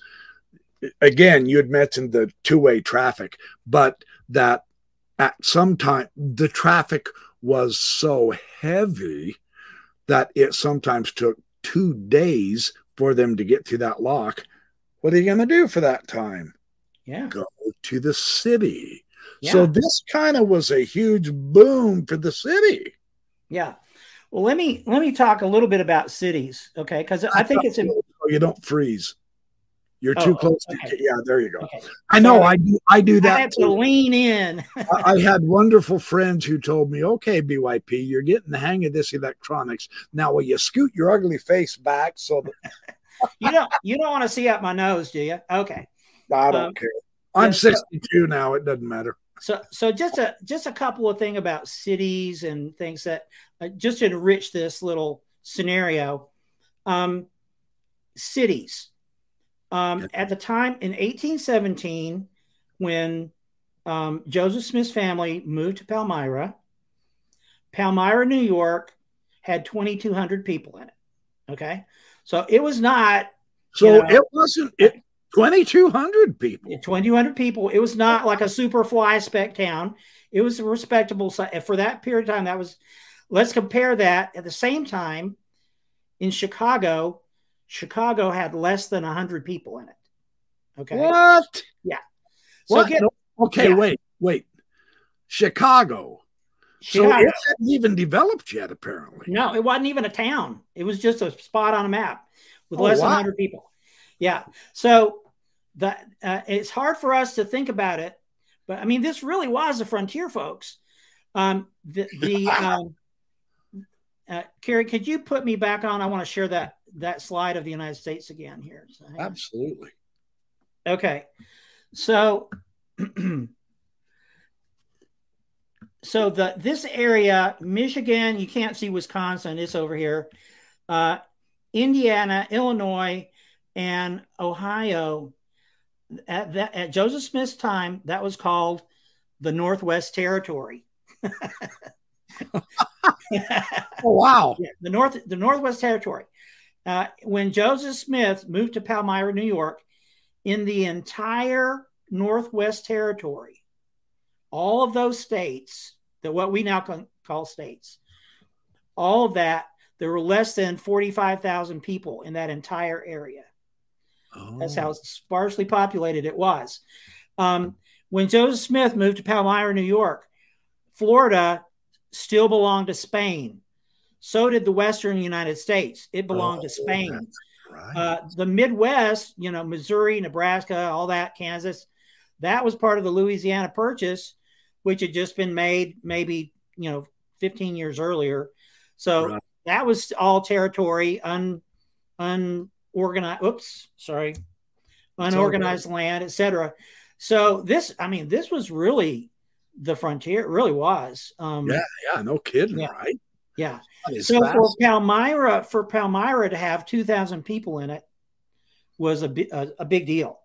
again, you had mentioned the two way traffic, but that at some time the traffic was so heavy that it sometimes took two days for them to get to that lock. What are you going to do for that time? Yeah. Go to the city. Yeah. So this kind of was a huge boom for the city. Yeah. Well, let me let me talk a little bit about cities, okay? Because I think it's you don't freeze. You're Oh, too close to yeah. There you go. okay. I know. I do. I do I that have to too. lean in. I I had wonderful friends who told me, okay, BYP, you're getting the hang of this electronics. Now, will you scoot your ugly face back so that you don't you don't want to see up my nose, do you? Okay. I don't Um, care? I'm yeah, so- 62 now. It doesn't matter. So so just a just a couple of thing about cities and things that uh, just to enrich this little scenario. Um, cities. Um, at the time in 1817, when um, Joseph Smith's family moved to Palmyra, Palmyra, New York, had 2,200 people in it. Okay, so it was not So You know- it wasn't it 2,200 people. 2,200 people. It was not like a super fly spec town. It was a respectable si- for that period of time. That was. Let's compare that. At the same time, in Chicago, Chicago had less than 100 people in it. Okay. What? So What? get No, okay, yeah. wait, wait. Chicago. So Chicago. it hadn't even developed yet, apparently. No, it wasn't even a town. It was just a spot on a map with Oh, less wow. than 100 people. Yeah. So that uh, it's hard for us to think about it, but I mean, this really was a frontier, folks. Um, the the um, uh, Kerry, could you put me back on? I want to share that that slide of the United States again here. So hang on. Absolutely. Okay. So so the this area, Michigan, you can't see Wisconsin, it's over here. Uh, Indiana, Illinois, and Ohio. At that at Joseph Smith's time, that was called the Northwest Territory. Oh wow. Yeah, the North, the Northwest Territory. Uh, when Joseph Smith moved to Palmyra, New York, in the entire Northwest Territory, all of those states that what we now ca- call states, all of that, there were less than 45,000 people in that entire area. That's Oh. how sparsely populated it was. Um, when Joseph Smith moved to Palmyra, New York, Florida still belonged to Spain. So did the Western United States. It belonged to Oh, Spain. Right. Uh, the Midwest, you know, Missouri, Nebraska, all that, Kansas, that was part of the Louisiana Purchase, which had just been made maybe, you know, 15 years earlier. So Right. that was all territory, un, unorganized, oops, sorry, unorganized land, etc. So this, I mean, this was really the frontier, it really was. Um, yeah, yeah, no kidding, Yeah. right? Yeah. That is So for. Palmyra, for Palmyra to have 2,000 people in it was a, a, a big deal.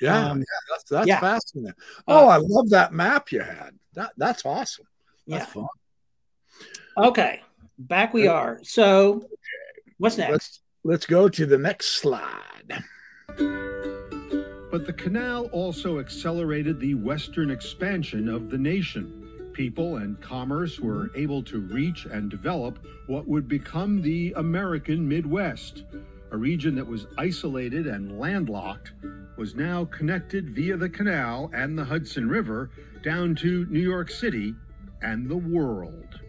yeah, um, yeah, that's that's yeah. fascinating. Uh, Oh, I love that map you had. That that's awesome. Yeah. Fun. Okay. Back we are. So what's Let's- next? Let's go to the next slide. But the canal also accelerated the western expansion of the nation. People and commerce were able to reach and develop what would become the American Midwest. A region that was isolated and landlocked was now connected via the canal and the Hudson River down to New York City and the world.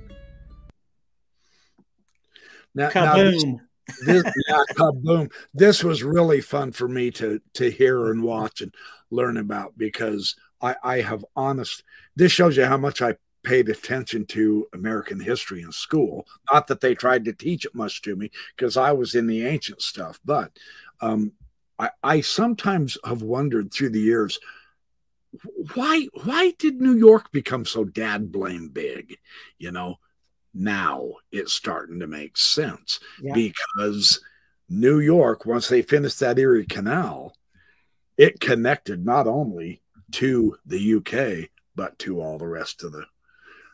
Now, now this, Kaboom. this, yeah, kaboom. This was really fun for me to to hear and watch and learn about because I, I have honest. This shows you how much I paid attention to American history in school. Not that they tried to teach it much to me because I was in the ancient stuff, but um, I, I sometimes have wondered through the years why why did New York become so dad blame big? You know, now it's starting to make sense Yeah. because New York, once they finished that Erie Canal, it connected not only to the UK but to all the rest of the.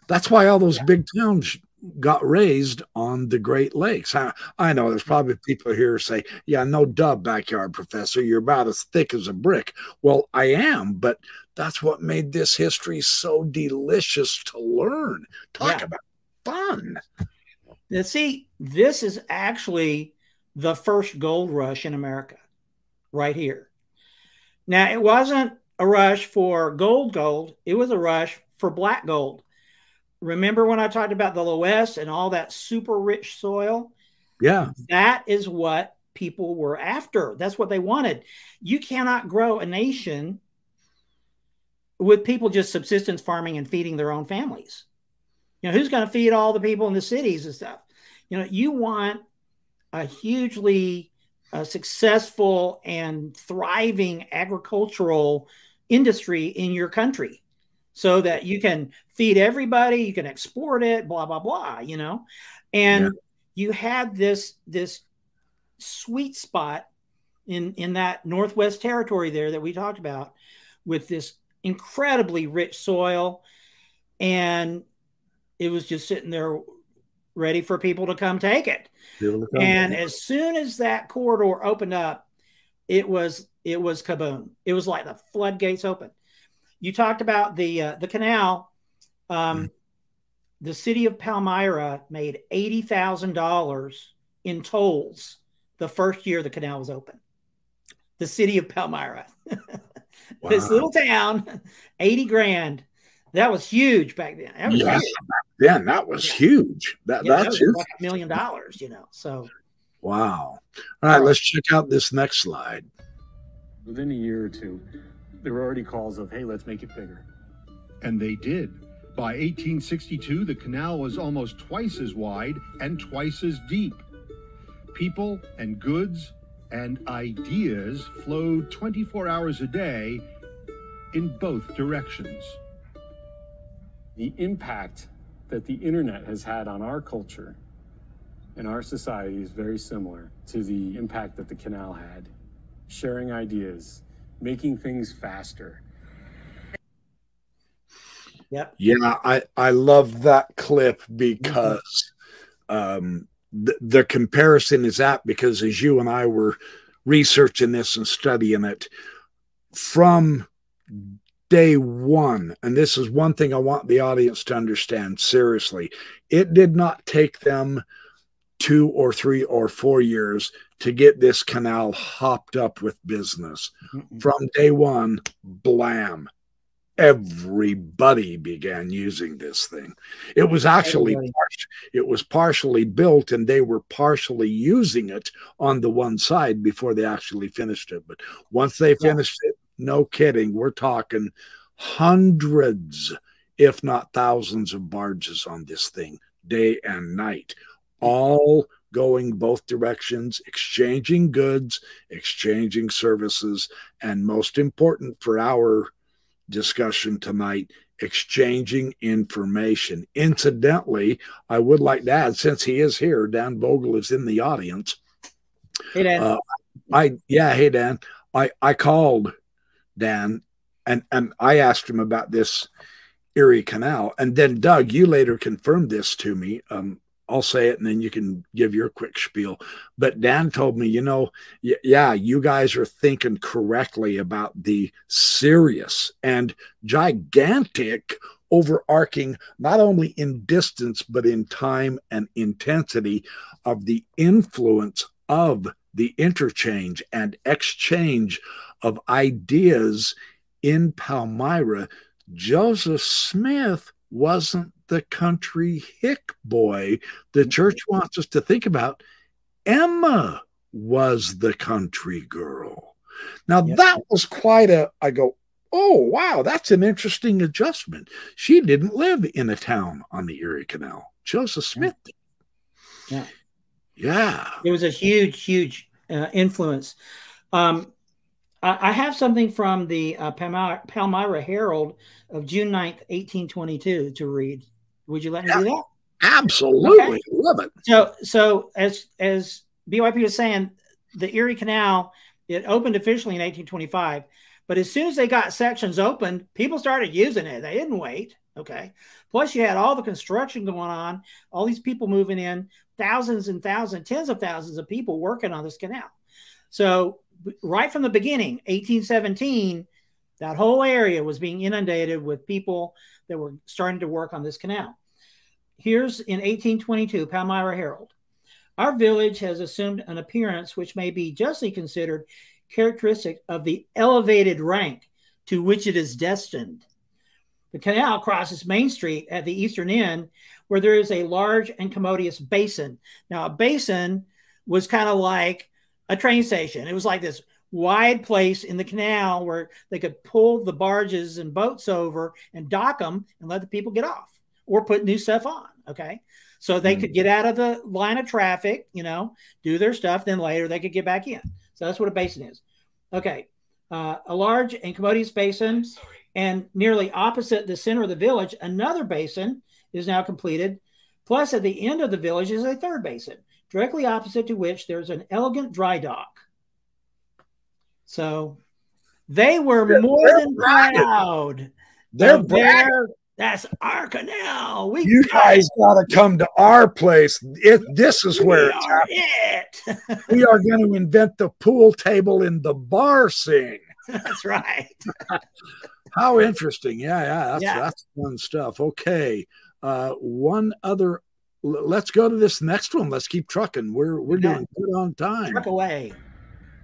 That's why all those Yeah. big towns got raised on the Great Lakes. I, I know there's probably people here say, "Yeah, no dub backyard professor, you're about as thick as a brick." Well, I am, but that's what made this history so delicious to learn. Talk Yeah. about fun. Now, see, this is actually the first gold rush in America, right here. Now, it wasn't a rush for gold, gold. It was a rush for black gold. Remember when I talked about the West and all that super rich soil? Yeah, That is what people were after. That's what they wanted. You cannot grow a nation with people just subsistence farming and feeding their own families. You know, who's going to feed all the people in the cities and stuff? You know, you want a hugely uh, successful and thriving agricultural industry in your country so that you can feed everybody, you can export it, blah, blah, blah, you know? And Yeah. you had this, this sweet spot in, in that Northwest territory there that we talked about with this incredibly rich soil. And it was just sitting there ready for people to come take it. And as soon as that corridor opened up, it was it was kaboom. It was like the floodgates open. You talked about the uh, the canal. Um, The city of Palmyra made eighty thousand dollars in tolls the first year the canal was open. The city of Palmyra, this little town, eighty grand. That was huge back then. That Yeah, huge. then that was Yeah. huge. That Yeah, that that's was huge. like a million dollars, you know. So Wow. All right, let's check out this next slide. Within a year or two, there were already calls of, hey, let's make it bigger. And they did. By 1862, the canal was almost twice as wide and twice as deep. People and goods and ideas flowed 24 hours a day in both directions. The impact that the internet has had on our culture and our society is very similar to the impact that the canal had. Sharing ideas, making things faster. Yep. Yeah, I I love that clip because um, the, the comparison is apt because as you and I were researching this and studying it from day one, and this is one thing I want the audience to understand seriously, it did not take them two or three or four years to get this canal hopped up with business. From day one, blam, everybody began using this thing. It was actually it was partially built and they were partially using it on the one side before they actually finished it. But once they finished it, no kidding, we're talking hundreds, if not thousands of barges on this thing day and night, all going both directions, exchanging goods, exchanging services, and most important for our discussion tonight, exchanging information. Incidentally, I would like to add, since he is here, Dan Vogel is in the audience. Hey, Dan. Uh, I yeah, hey Dan, I I called Dan and and I asked him about this Erie Canal, and then Doug, you later confirmed this to me. Um, I'll say it, and then you can give your quick spiel. But Dan told me, you know, yeah, you guys are thinking correctly about the serious and gigantic overarching, not only in distance, but in time and intensity of the influence of the interchange and exchange of ideas in Palmyra. Joseph Smith wasn't the country hick boy the church wants us to think about. Emma was the country girl. Now, Yep. that was quite a, I go, oh, wow, that's an interesting adjustment. She didn't live in a town on the Erie Canal. Joseph Smith. Yeah. Yeah. It was a huge, huge uh, influence. Um, I, I have something from the uh, Palmyra, Palmyra Herald of June 9th, 1822 to read. Would you let me do that? Absolutely. Okay. Love it. So, so as as BYP was saying, the Erie Canal it opened officially in 1825, but as soon as they got sections open, people started using it. They didn't wait. Okay. Plus, you had all the construction going on, all these people moving in, thousands and thousands, tens of thousands of people working on this canal. So, right from the beginning, 1817, that whole area was being inundated with people that were starting to work on this canal. Here's in 1822, Palmyra Herald. Our village has assumed an appearance which may be justly considered characteristic of the elevated rank to which it is destined. The canal crosses Main Street at the eastern end, where there is a large and commodious basin. Now, a basin was kind of like a train station. It was like this wide place in the canal where they could pull the barges and boats over and dock them and let the people get off or put new stuff on. Okay. So they could get out of the line of traffic, you know, do their stuff. Then later they could get back in. So that's what a basin is. Okay. Uh, a large and commodious basin. And nearly opposite the center of the village, another basin is now completed. Plus, at the end of the village is a third basin, directly opposite to which there's an elegant dry dock. So they were They're- more than proud. They're their- That's our canal. We You guys got to come to our place. It, this is we where it's are it. We are going to invent the pool table in the bar scene. That's right. How interesting. Yeah, yeah. That's, Yeah. that's fun stuff. Okay. Uh, one other. l- Let's go to this next one. Let's keep trucking. We're we're Yeah. doing good on time. Truck away.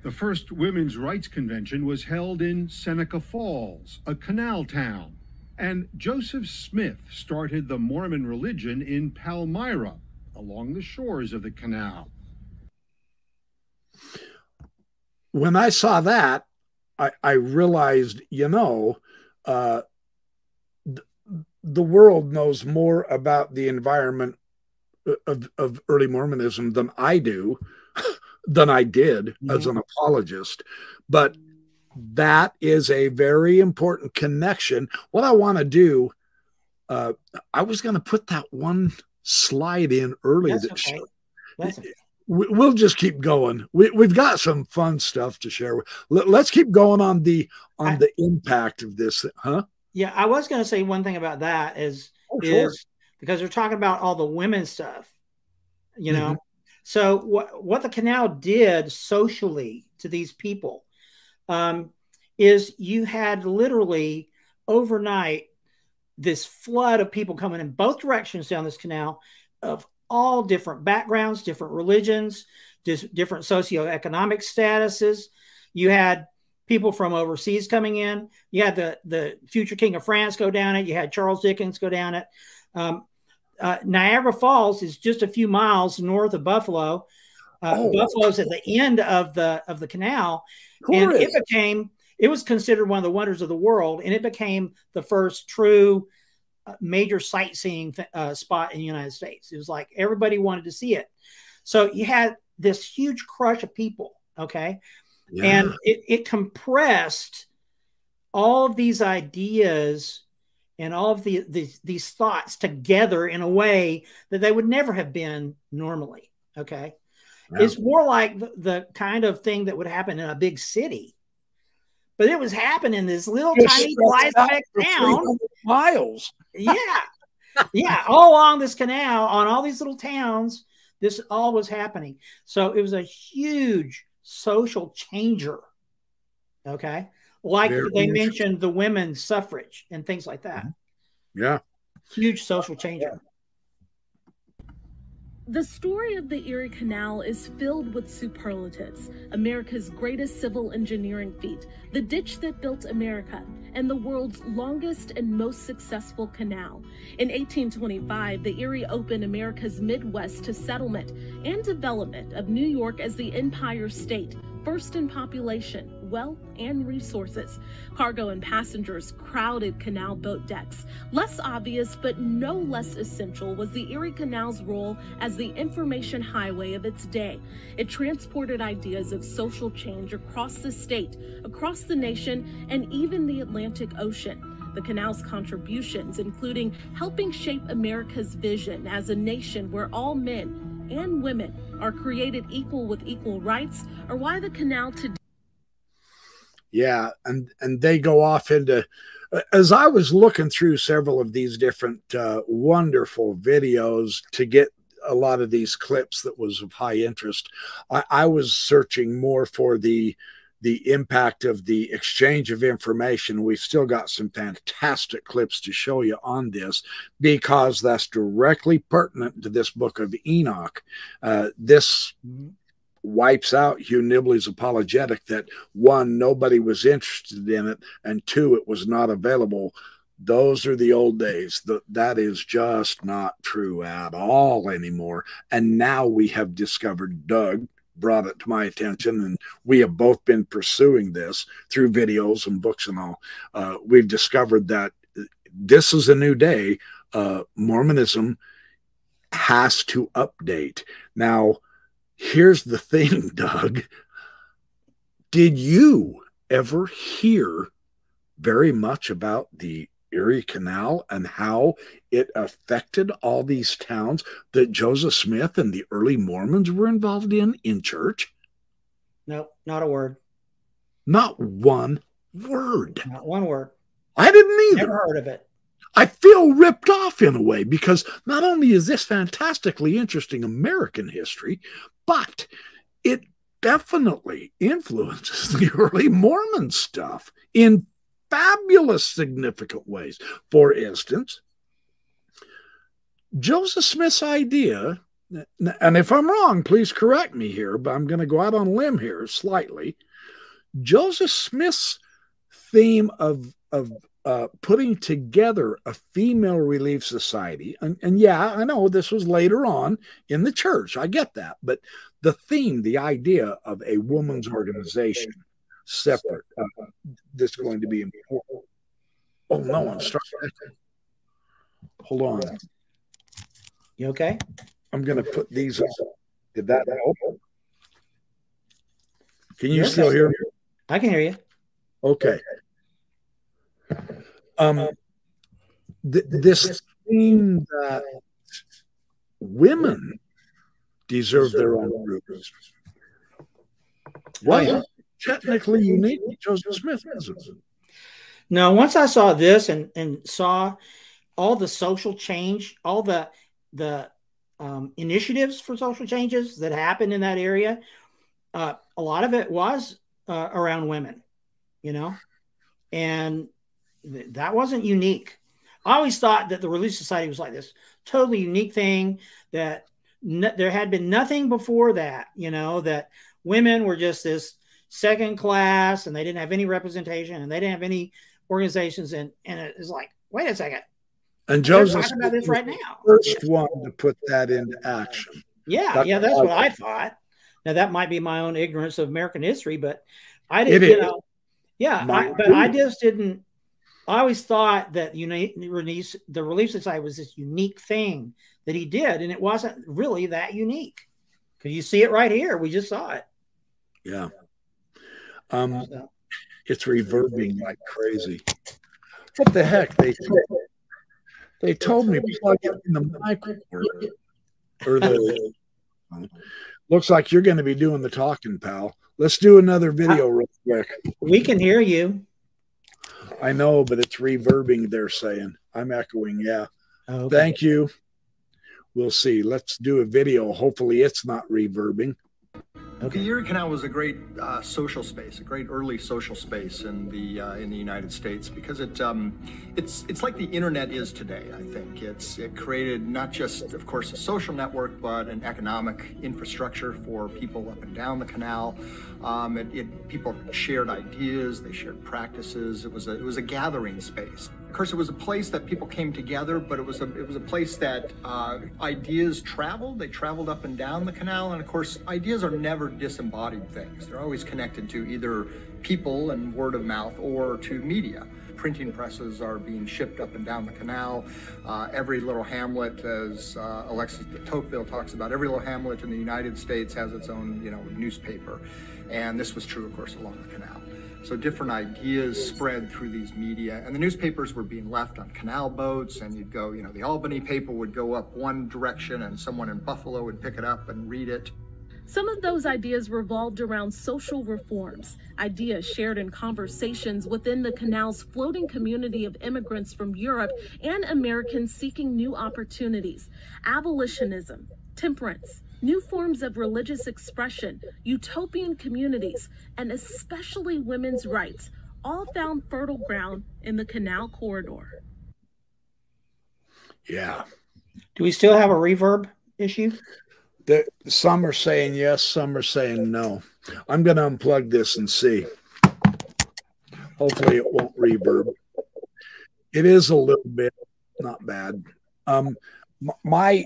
The first women's rights convention was held in Seneca Falls, a canal town. And Joseph Smith started the Mormon religion in Palmyra, along the shores of the canal. When I saw that, I, I realized, you know, uh, th- the world knows more about the environment of, of early Mormonism than I do, than I did mm-hmm. as an apologist. But that is a very important connection. What I want to do, uh, I was going to put that one slide in early That's that okay. That's okay. We'll just keep going. We, have got some fun stuff to share. Let, us keep going on the on I, the impact of this, huh? Yeah, I was going to say one thing about that is oh, sure. is because we're talking about all the women stuff, you know. Mm-hmm. So what what the canal did socially to these people um, is you had literally overnight this flood of people coming in both directions down this canal of all different backgrounds, different religions, different socioeconomic statuses. You had people from overseas coming in. You had the the future king of France go down it. You had Charles Dickens go down it. Um, uh, Niagara Falls is just a few miles north of Buffalo. Uh, oh. Buffalo's at the end of the of the canal, and it became it was considered one of the wonders of the world, and it became the first true uh, major sightseeing uh, spot in the United States. It was like everybody wanted to see it. So you had this huge crush of people, okay, yeah. and it, it compressed all of these ideas and all of the, the, these thoughts together in a way that they would never have been normally. Okay. Yeah. It's more like the, the, kind of thing that would happen in a big city but it was happening in this little tiny fly town. Miles. yeah. Yeah. All along this canal, on all these little towns, this all was happening. So it was a huge social changer. Okay. Like Very they mentioned the women's suffrage and things like that. Yeah. Huge social changer. The story of the Erie Canal is filled with superlatives America's greatest civil engineering feat, the ditch that built America, and the world's longest and most successful canal. In 1825, the Erie opened America's Midwest to settlement and development of New York as the Empire State, first in population, wealth, and resources. Cargo and passengers crowded canal boat decks. Less obvious, but no less essential, was the Erie Canal's role as the information highway of its day. It transported ideas of social change across the state, across the nation, and even the Atlantic Ocean the canal's contributions, including helping shape America's vision as a nation where all men and women are created equal with equal rights, or why the canal today. Yeah, and and they go off into as I was looking through several of these different uh, wonderful videos to get a lot of these clips that was of high interest, I, I was searching more for the the impact of the exchange of information. We've still got some fantastic clips to show you on this because that's directly pertinent to this book of Enoch. Uh, this wipes out Hugh Nibley's apologetic that one, nobody was interested in it, and two, it was not available. Those are the old days. The, that is just not true at all anymore. And now we have discovered Doug brought it to my attention, and we have both been pursuing this through videos and books and all. Uh, we've discovered that this is a new day. Uh, Mormonism has to update. Now, here's the thing, Doug. Did you ever hear very much about the Erie Canal and how it affected all these towns that Joseph Smith and the early Mormons were involved in in church? No, not a word. Not one word. Not one word. I didn't either. Never heard of it. I feel ripped off in a way because not only is this fantastically interesting American history, but it definitely influences the early Mormon stuff in fabulous significant ways. For instance, Joseph Smith's idea, and if I'm wrong, please correct me here, but I'm going to go out on a limb here slightly. Joseph Smith's theme of, of uh, putting together a female relief society, and, and yeah, I know this was later on in the church, I get that, but the theme, the idea of a woman's organization separate. Uh, that's going to be important. Oh no, I'm starting. Hold on. You okay? I'm going to put these up. Did that help? Can you Yes. still hear me? I can hear you. Okay. Um, th- this thing that women deserve their own groups. Well, yeah. technically unique. Joseph Smith isn't. No, once I saw this and and saw all the social change, all the the um, initiatives for social changes that happened in that area, uh, a lot of it was uh, around women, you know, and that wasn't unique. I always thought that the Relief Society was like this totally unique thing that n- there had been nothing before that, you know, that women were just this second class and they didn't have any representation and they didn't have any organizations and and it was like wait a second. And Joseph about this right now. first one to put that into action. yeah That's yeah that's what I- thought. Now that might be my own ignorance of american history but i didn't you know yeah I, but i just didn't i always thought that you know release the relief society was this unique thing that he did and it wasn't really that unique because you see it right here we just saw it Yeah. Um, So, it's reverbing like crazy. What the heck? They they told me plug it in the microphone or, or the. Looks like you're going to be doing the talking, pal. Let's do another video real quick. we can hear you I know, but it's reverbing. They're saying I'm echoing. Yeah. Oh, okay. Thank you. We'll see. Let's do a video. Hopefully, it's not reverbing. The Erie Canal was a great uh, social space, a great early social space in the uh, in the United States because it um, it's it's like the internet is today. I think it's it created not just, of course, a social network, but an economic infrastructure for people up and down the canal. Um, it, it people shared ideas, they shared practices. It was a it was a gathering space. Course, it was a place that people came together, but it was a it was a place that uh, ideas traveled. They traveled up and down the canal, and of course, ideas are never disembodied things. They're always connected to either people and word of mouth or to media. Printing presses are being shipped up and down the canal. Uh, every little hamlet, as uh, Alexis de Tocqueville talks about, every little hamlet in the United States has its own, you know, newspaper, and this was true, of course, along the canal. So different ideas spread through these media, and the newspapers were being left on canal boats. And you'd go, you know, the Albany paper would go up one direction, and someone in Buffalo would pick it up and read it. Some of those ideas revolved around social reforms, ideas shared in conversations within the canal's floating community of immigrants from Europe and Americans seeking new opportunities, abolitionism, temperance, new forms of religious expression, utopian communities, and especially women's rights, all found fertile ground in the canal corridor. Yeah. do we still have a reverb issue The, some are saying yes, some are saying no. I'm going to unplug this and see. Hopefully, it won't reverb. It is a little bit not bad. Um, my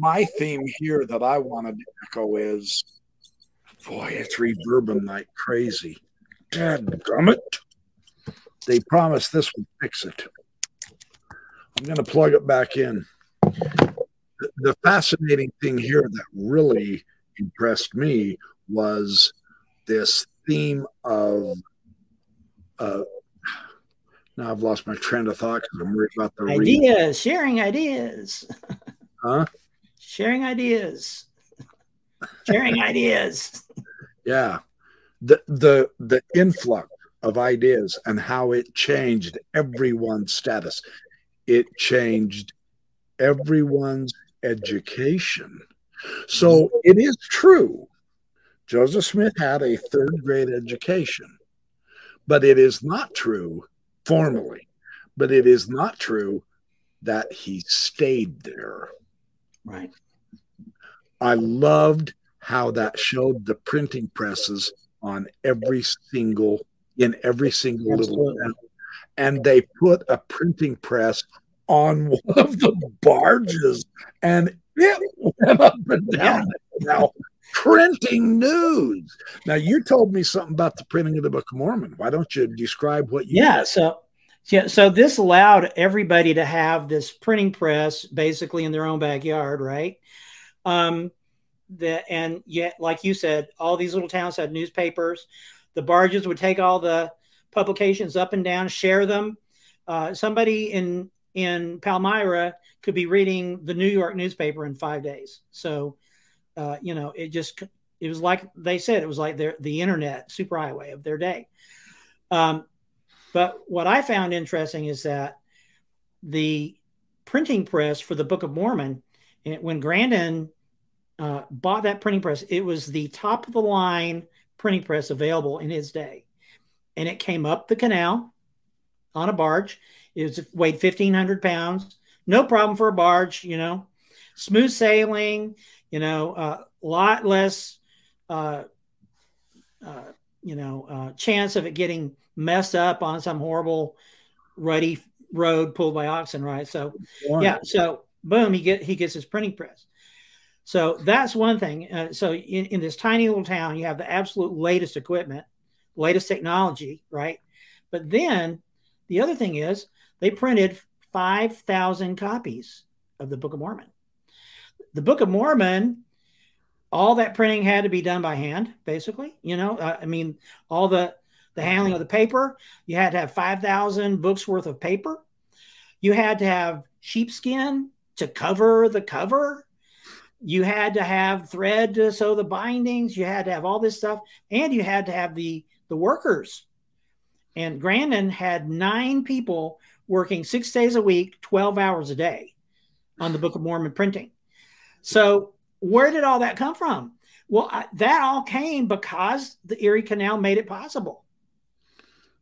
my theme here that I wanted to echo is, boy, it's reverbing like crazy. God damn it! They promised this would fix it. I'm going to plug it back in the- the fascinating thing here that really impressed me was this theme of uh now I've lost my train of thought because I'm worried about the ideas sharing ideas Huh? Sharing ideas sharing ideas Yeah. The the the influx of ideas and how it changed everyone's status. It changed everyone's education. So it is true. Joseph Smith had a third grade education, but it is not true formally, but it is not true that he stayed there. Right. I loved how that showed the printing presses on every single in every single little Absolutely. town. and they put a printing press on one of the barges and it went up and down. Now printing news. Now you told me something about the printing of the book of mormon. Why don't you describe what you yeah so Yeah, so this allowed everybody to have this printing press basically in their own backyard, right? Um, the, and yet, like you said, all these little towns had newspapers. The barges would take all the publications up and down, share them. Uh, somebody in in Palmyra could be reading the New York newspaper in five days. So, uh, you know, it just it was like they said it was like their the internet superhighway of their day. Um, but what I found interesting is that the printing press for the Book of Mormon, when Grandin uh, bought that printing press, it was the top of the line printing press available in his day. And it came up the canal on a barge. It was weighed 1,500 pounds. No problem for a barge, you know, smooth sailing, you know, a uh, lot less, uh, uh, you know, uh, chance of it getting messed up on some horrible ruddy road pulled by oxen, right? So, yeah, so boom, he get he gets his printing press. So that's one thing. Uh, so in, in this tiny little town, you have the absolute latest equipment, latest technology, right? But then the other thing is they printed 5,000 copies of the Book of Mormon. The Book of Mormon, all that printing had to be done by hand, basically. You know, uh, I mean, all the the handling of the paper. You had to have 5,000 books worth of paper. You had to have sheepskin to cover the cover. You had to have thread to sew the bindings. You had to have all this stuff, and you had to have the the workers. And Grandin had nine people working six days a week, 12 hours a day on the Book of Mormon printing. So, where did all that come from? Well, I, that all came because the Erie Canal made it possible.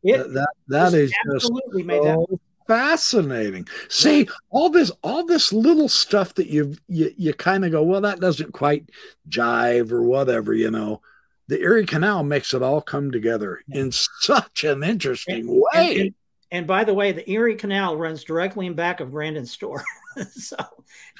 It that that is absolutely made so that fascinating. See, all this all this little stuff that you you you kind of go, well, that doesn't quite jive or whatever, you know. The Erie Canal makes it all come together in such an interesting and, way. And, and, and by the way, the Erie Canal runs directly in back of Grandin's store. so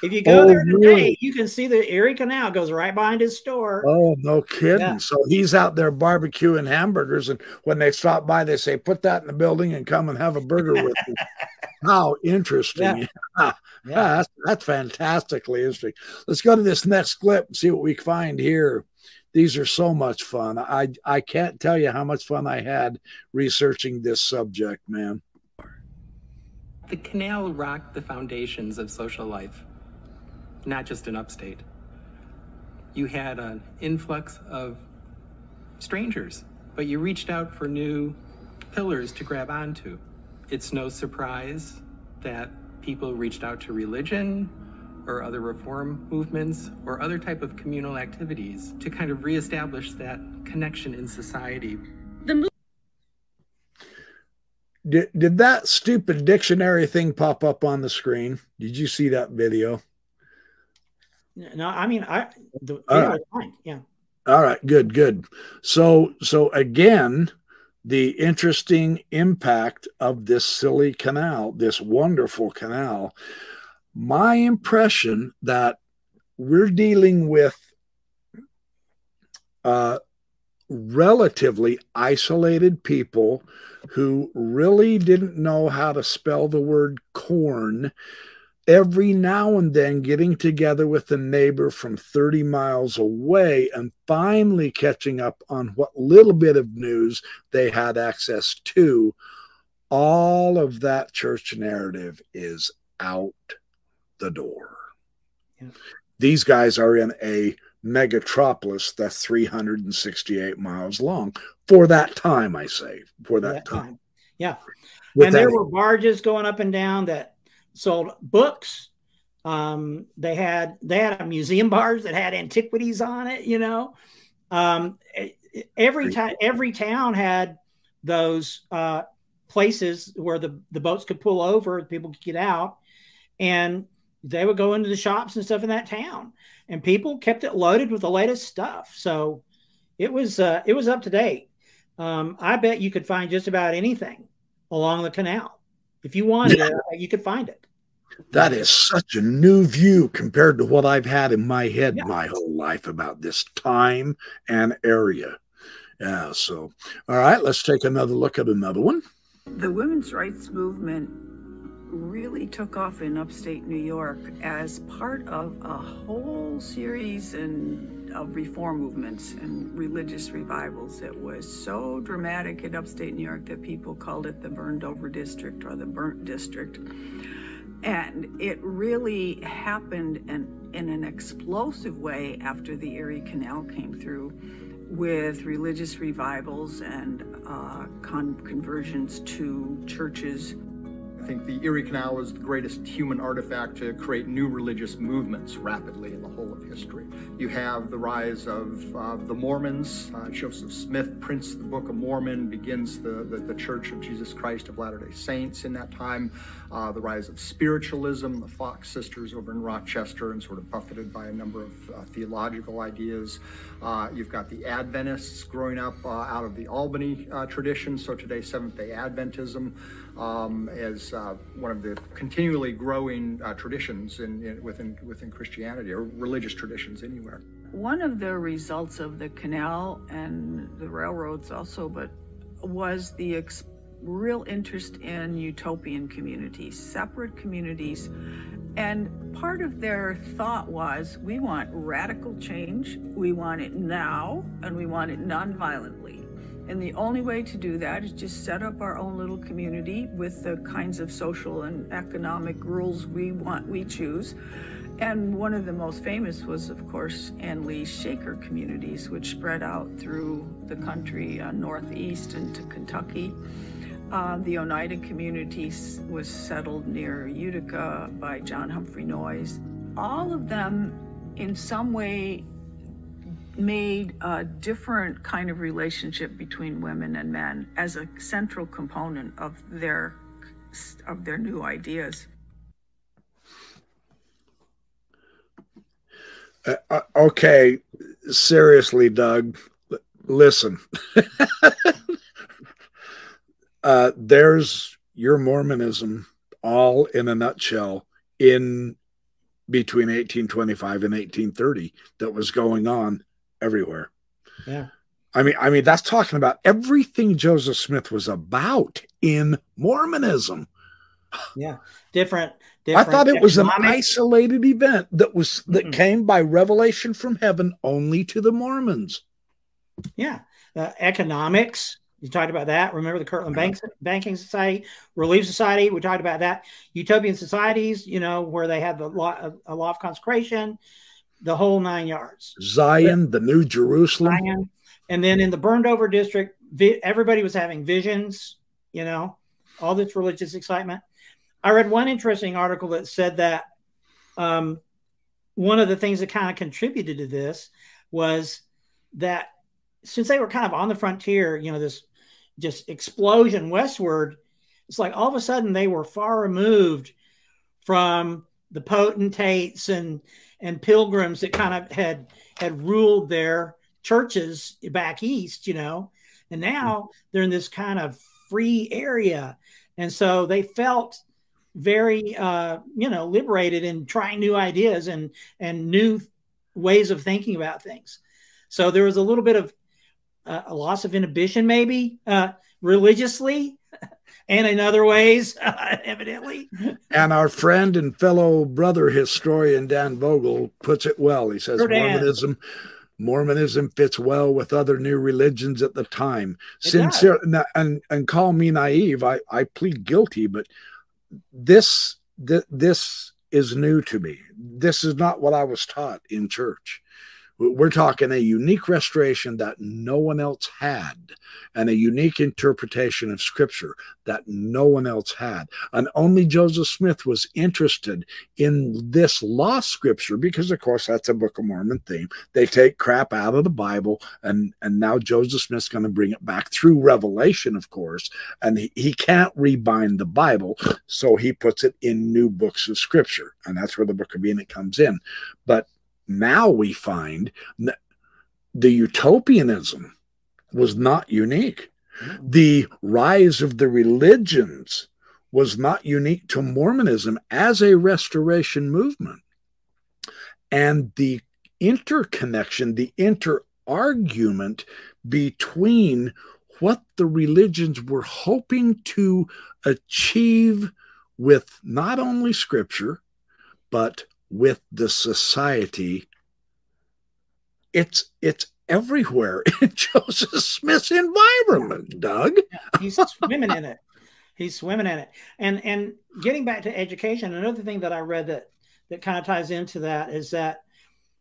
if you go oh, there today, really? you can see the Erie Canal goes right behind his store. Oh, no kidding. Yeah. So he's out there barbecuing hamburgers. And when they stop by, they say, put that in the building and come and have a burger with me. How interesting. Yeah. yeah. yeah that's, that's fantastically interesting. Let's go to this next clip and see what we find here these are so much fun. I I can't tell you how much fun I had researching this subject, man. The canal rocked the foundations of social life, not just in upstate. You had an influx of strangers, but you reached out for new pillars to grab onto. It's no surprise that people reached out to religion, or other reform movements or other type of communal activities to kind of reestablish that connection in society. Did, did that stupid dictionary thing pop up on the screen? Did you see that video? No, I mean, I the All right. fine. Yeah. All right, good, good. So, so again, the interesting impact of this silly canal, this wonderful canal, my impression that we're dealing with uh, relatively isolated people who really didn't know how to spell the word corn every now and then getting together with a neighbor from 30 miles away and finally catching up on what little bit of news they had access to all of that church narrative is out the door. Yeah. These guys are in a megatropolis that's 368 miles long for that time, I say, for that, that time. time. Yeah. With and there were barges going up and down that sold books. Um, they had they had a museum barge that had antiquities on it, you know. Um, every time every town had those uh, places where the, the boats could pull over, people could get out. And they would go into the shops and stuff in that town, and people kept it loaded with the latest stuff. So it was uh, it was up to date. Um, I bet you could find just about anything along the canal if you wanted yeah. it. You could find it. That is such a new view compared to what I've had in my head yeah. my whole life about this time and area. Yeah. So, all right, let's take another look at another one. the women's rights movement really took off in upstate New York as part of a whole series of reform movements and religious revivals. It was so dramatic in upstate New York that people called it the burned over district or the burnt district. And it really happened in, in an explosive way after the Erie Canal came through with religious revivals and uh, con- conversions to churches think the Erie Canal was the greatest human artifact to create new religious movements rapidly in the whole of history. You have the rise of uh, the Mormons. Uh, Joseph Smith prints the Book of Mormon, begins the, the, the Church of Jesus Christ of Latter day Saints in that time. Uh, the rise of spiritualism, the Fox sisters over in Rochester, and sort of buffeted by a number of uh, theological ideas. Uh, you've got the Adventists growing up uh, out of the Albany tradition, so today Seventh day Adventism um, as uh, one of the continually growing uh, traditions in, in, within, within Christianity or religious traditions anywhere. One of the results of the canal and the railroads also, but was the real interest in utopian communities, separate communities. And part of their thought was we want radical change, we want it now, and we want it nonviolently. And the only way to do that is just set up our own little community with the kinds of social and economic rules we want, we choose. And one of the most famous was, of course, Ann Lee's Shaker communities, which spread out through the country, uh, northeast into Kentucky. Uh, the Oneida community was settled near Utica by John Humphrey Noyes. All of them, in some way, made a different kind of relationship between women and men as a central component of their of their new ideas. Uh, uh okay, seriously, Doug, listen. uh, there's your Mormonism all in a nutshell in between 1825 and 1830 that was going on everywhere. Yeah. I mean, I mean, that's talking about everything Joseph Smith was about in Mormonism. Yeah, different. different I thought it was an isolated event that was that mm-hmm. came by revelation from heaven only to the Mormons. Yeah, uh, economics. You talked about that. Remember the Kirtland Banks, Banking Society, Relief Society. We talked about that. Utopian societies. You know where they had the law, a law of consecration the whole nine yards. Zion, the New Jerusalem. Zion. And then in the burned over district, everybody was having visions, you know, all this religious excitement. I read one interesting article that said that um, one of the things that kind of contributed to this was that since they were kind of on the frontier, you know, this just explosion westward, it's like all of a sudden they were far removed from the potentates and and pilgrims that kind of had had ruled their churches back east, you know, and now they're in this kind of free area, and so they felt very uh, you know liberated in trying new ideas and and new ways of thinking about things. So there was a little bit of uh, a loss of inhibition, maybe uh, religiously, and in other ways, evidently. And our friend and fellow brother historian Dan Vogel puts it well. He says Mormonism. Mormonism fits well with other new religions at the time. Sincere and and call me naive. I, I plead guilty, but this th- this is new to me. This is not what I was taught in church. We're talking a unique restoration that no one else had, and a unique interpretation of scripture that no one else had. And only Joseph Smith was interested in this lost scripture because, of course, that's a Book of Mormon theme. They take crap out of the Bible, and, and now Joseph Smith's going to bring it back through revelation, of course. And he, he can't rebind the Bible, so he puts it in new books of scripture. And that's where the Book of Enoch comes in. But now we find that the utopianism was not unique. Mm-hmm. The rise of the religions was not unique to Mormonism as a restoration movement. And the interconnection, the interargument between what the religions were hoping to achieve with not only scripture, but with the society. It's it's everywhere in Joseph Smith's environment, Doug. He's swimming in it. He's swimming in it. And and getting back to education, another thing that I read that that kind of ties into that is that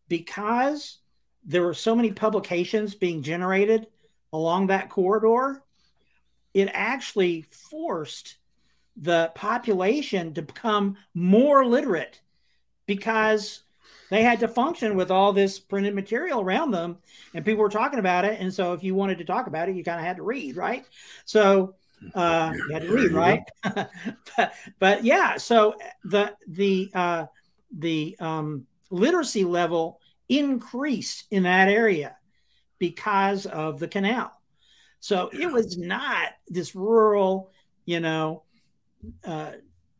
because there were so many publications being generated along that corridor, it actually forced the population to become more literate because they had to function with all this printed material around them and people were talking about it and so if you wanted to talk about it you kind of had to read right? So uh you had to read right? But, but yeah so the the uh the um literacy level increased in that area because of the canal. So it was not this rural you know uh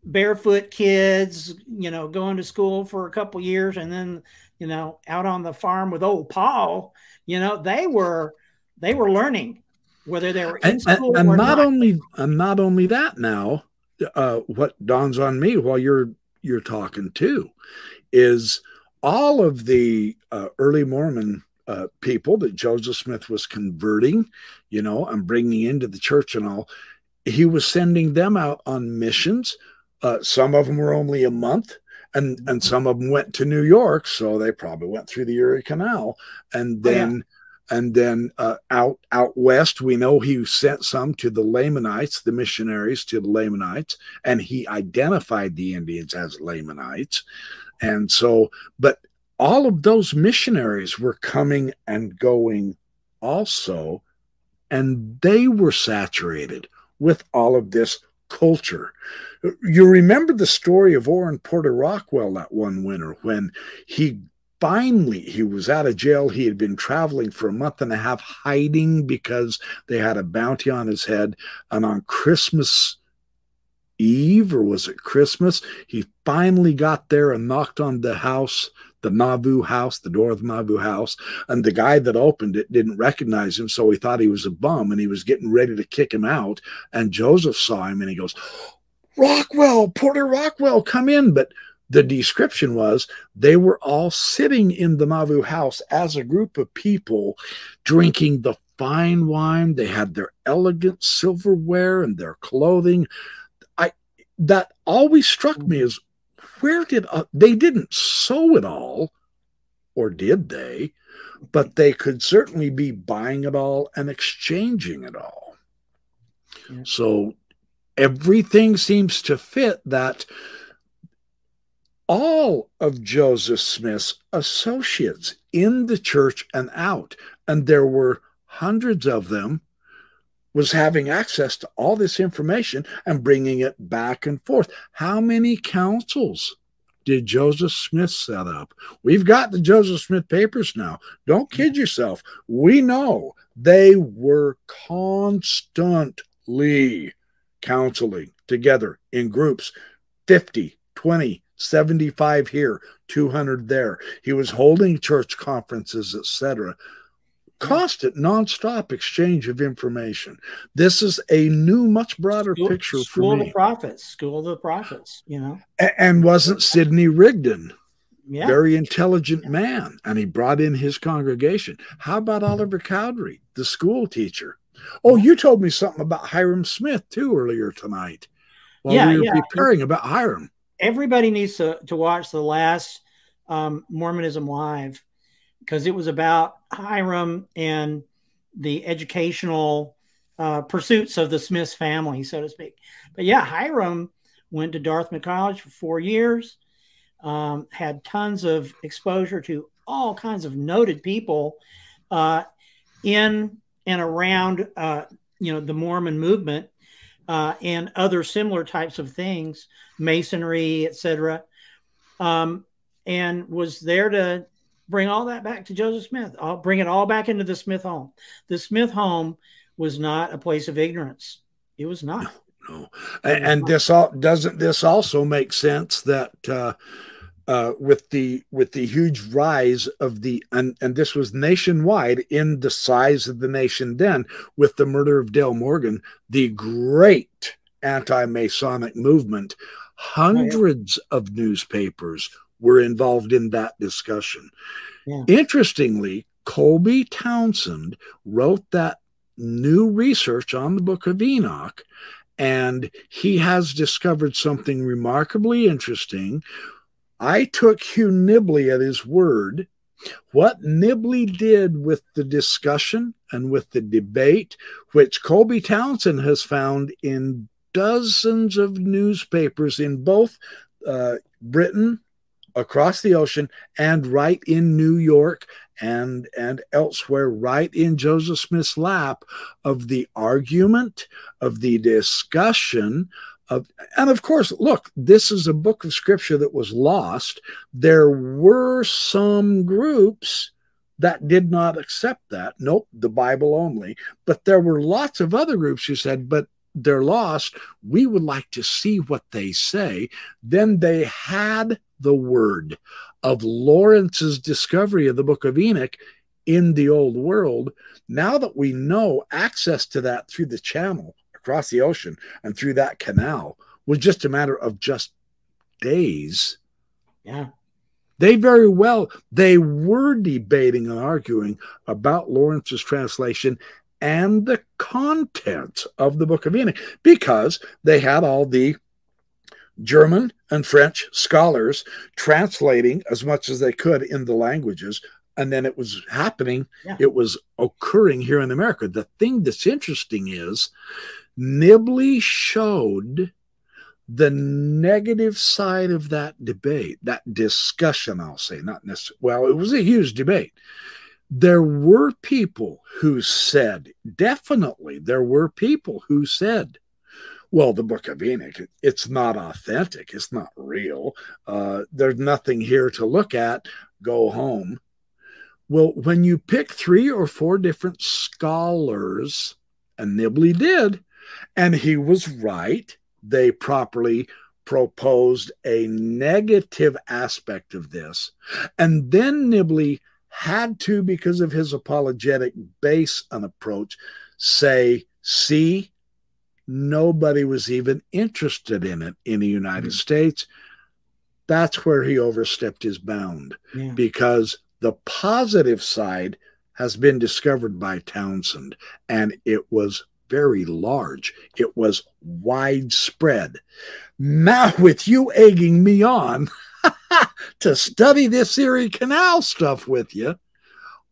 barefoot kids, you know, going to school for a couple years and then, you know, out on the farm with old Paul, you know, they were they were learning whether they were in and, school and, or not, not. only and not only that now, uh, what dawns on me while you're you're talking too is all of the uh, early Mormon uh, people that Joseph Smith was converting, you know, and bringing into the church and all. He was sending them out on missions uh, some of them were only a month, and and some of them went to New York, so they probably went through the Erie Canal, and then. Oh, yeah. And then uh, out out west, we know he sent some to the Lamanites, the missionaries to the Lamanites, and he identified the Indians as Lamanites. And so, but all of those missionaries were coming and going also, and they were saturated with all of this culture. You remember the story of Orrin Porter Rockwell that one winter when he finally he was out of jail. He had been traveling for a month and a half hiding because they had a bounty on his head. And on christmas eve or was it christmas he finally got there and knocked on the house the Nauvoo house, the door of the Nauvoo house, and the guy that opened it didn't recognize him, so he thought he was a bum and he was getting ready to kick him out. And Joseph saw him and he goes, Rockwell, Porter Rockwell, come in. But the description was they were all sitting in the Nauvoo house as a group of people drinking the fine wine. They had their elegant silverware and their clothing. I that always struck me as where did uh, they didn't sew it all, or did they? But they could certainly be buying it all and exchanging it all. Yeah. So everything seems to fit that all of Joseph Smith's associates in the church and out, and there were hundreds of them, was having access to all this information and bringing it back and forth. How many councils did Joseph Smith set up? We've got the Joseph Smith papers now. Don't kid yourself. We know they were constantly counseling together in groups 50, 20, 75 here, 200 there. He was holding church conferences, etc constant nonstop exchange of information. This is a new, much broader school, picture school for me. of the prophets, school of the prophets, you know. And wasn't Sidney Rigdon yeah. very intelligent man, and he brought in his congregation. How about Oliver Cowdery, the school teacher? Oh, you told me something about Hyrum Smith too earlier tonight while yeah, we were yeah. preparing about Hyrum. Everybody needs to, to watch the last um, Mormonism Live because it was about Hyrum and the educational uh, pursuits of the Smiths family, so to speak. But yeah, Hyrum went to Dartmouth College for four years, um, had tons of exposure to all kinds of noted people uh, in and around, uh, you know, the Mormon movement uh, and other similar types of things, masonry, etc. Um, and was there to bring all that back to Joseph Smith. I'll bring it all back into the Smith home. The Smith home was not a place of ignorance. It was not. No, no. And, and this all doesn't this also make sense that uh, uh, with the with the huge rise of the and, and this was nationwide in the size of the nation then with the murder of Dale Morgan, the great anti-Masonic movement. Hundreds oh, yeah. of newspapers were involved in that discussion. Yeah. Interestingly, Colby Townsend wrote that new research on the book of Enoch, and he has discovered something remarkably interesting. I took Hugh Nibley at his word. What Nibley did with the discussion and with the debate, which Colby Townsend has found in dozens of newspapers in both uh, Britain, across the ocean, and right in New York and and elsewhere right in Joseph Smith's lap of the argument of the discussion and of course look this is a book of scripture that was lost. There were some groups that did not accept that. Nope the bible only. But there were lots of other groups who said but they're lost. We would like to see what they say. Then they had the word of Laurence's discovery of the book of Enoch in the old world. Now that we know access to that through the channel across the ocean and through that canal was just a matter of just days. Yeah. They very well they were debating and arguing about Laurence's translation and the content of the book of Enoch because they had all the German and French scholars translating as much as they could in the languages. And then it was happening, yeah. it was occurring here in America. The thing that's interesting is Nibley showed the negative side of that debate, that discussion, I'll say, not necessarily, well, it was a huge debate. There were people who said, definitely, there were people who said, well, the book of Enoch, it's not authentic. It's not real. Uh, there's nothing here to look at. Go home. Well, when you pick three or four different scholars, and Nibley did, and he was right, they properly proposed a negative aspect of this. And then Nibley had to, because of his apologetic base and approach, say, see, Nobody was even interested in it in the United mm-hmm. States. That's where he overstepped his bound yeah. because the positive side has been discovered by Townsend and it was very large. It was widespread. Now, with you egging me on to study this Erie Canal stuff with you,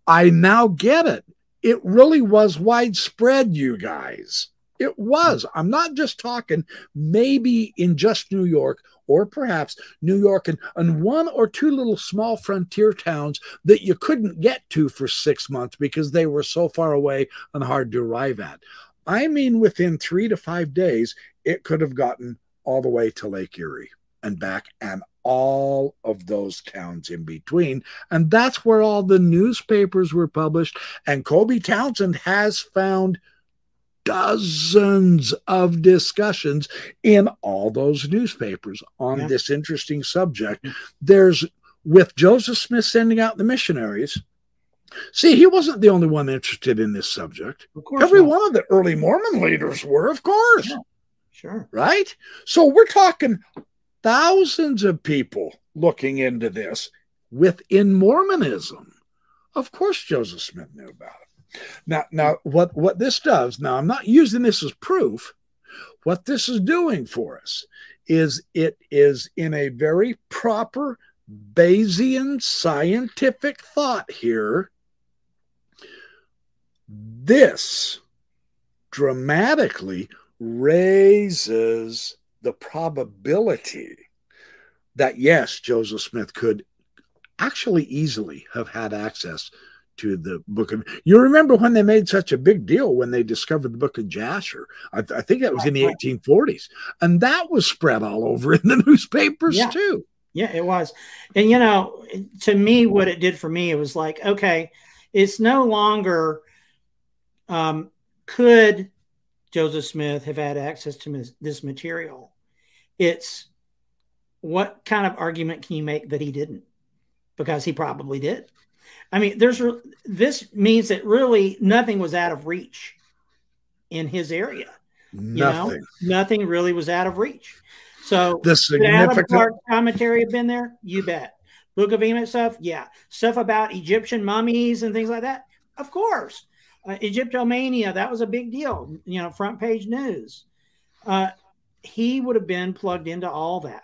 I now get it. It really was widespread, you guys. It was. I'm not just talking maybe in just New York or perhaps New York and, and one or two little small frontier towns that you couldn't get to for six months because they were so far away and hard to arrive at. I mean, within three to five days, it could have gotten all the way to Lake Erie and back and all of those towns in between. And that's where all the newspapers were published. And Colby Townsend has found dozens of discussions in all those newspapers on yeah. this interesting subject. There's with Joseph Smith sending out the missionaries. See, he wasn't the only one interested in this subject. Every not. one of the early Mormon leaders were, of course. Yeah. Sure. Right? So we're talking thousands of people looking into this within Mormonism. Of course, Joseph Smith knew about it. Now, now what, what this does, now I'm not using this as proof. What this is doing for us is it is in a very proper Bayesian scientific thought here. This dramatically raises the probability that yes, Joseph Smith could actually easily have had access to the book of you remember when they made such a big deal when they discovered the book of jasher? I, I think that was in the 1840s and that was spread all over in the newspapers yeah. too. Yeah it was. And you know to me what it did for me it was like okay it's no longer um, could joseph smith have had access to this material it's what kind of argument can you make that he didn't? Because he probably did. I mean, there's this means that really nothing was out of reach in his area. Nothing. You know, nothing really was out of reach. So the significant commentary have been there. You bet. Book of Enoch stuff, yeah. Stuff about Egyptian mummies and things like that, of course. Uh, Egyptomania, that was a big deal. You know, front page news. Uh, he would have been plugged into all that,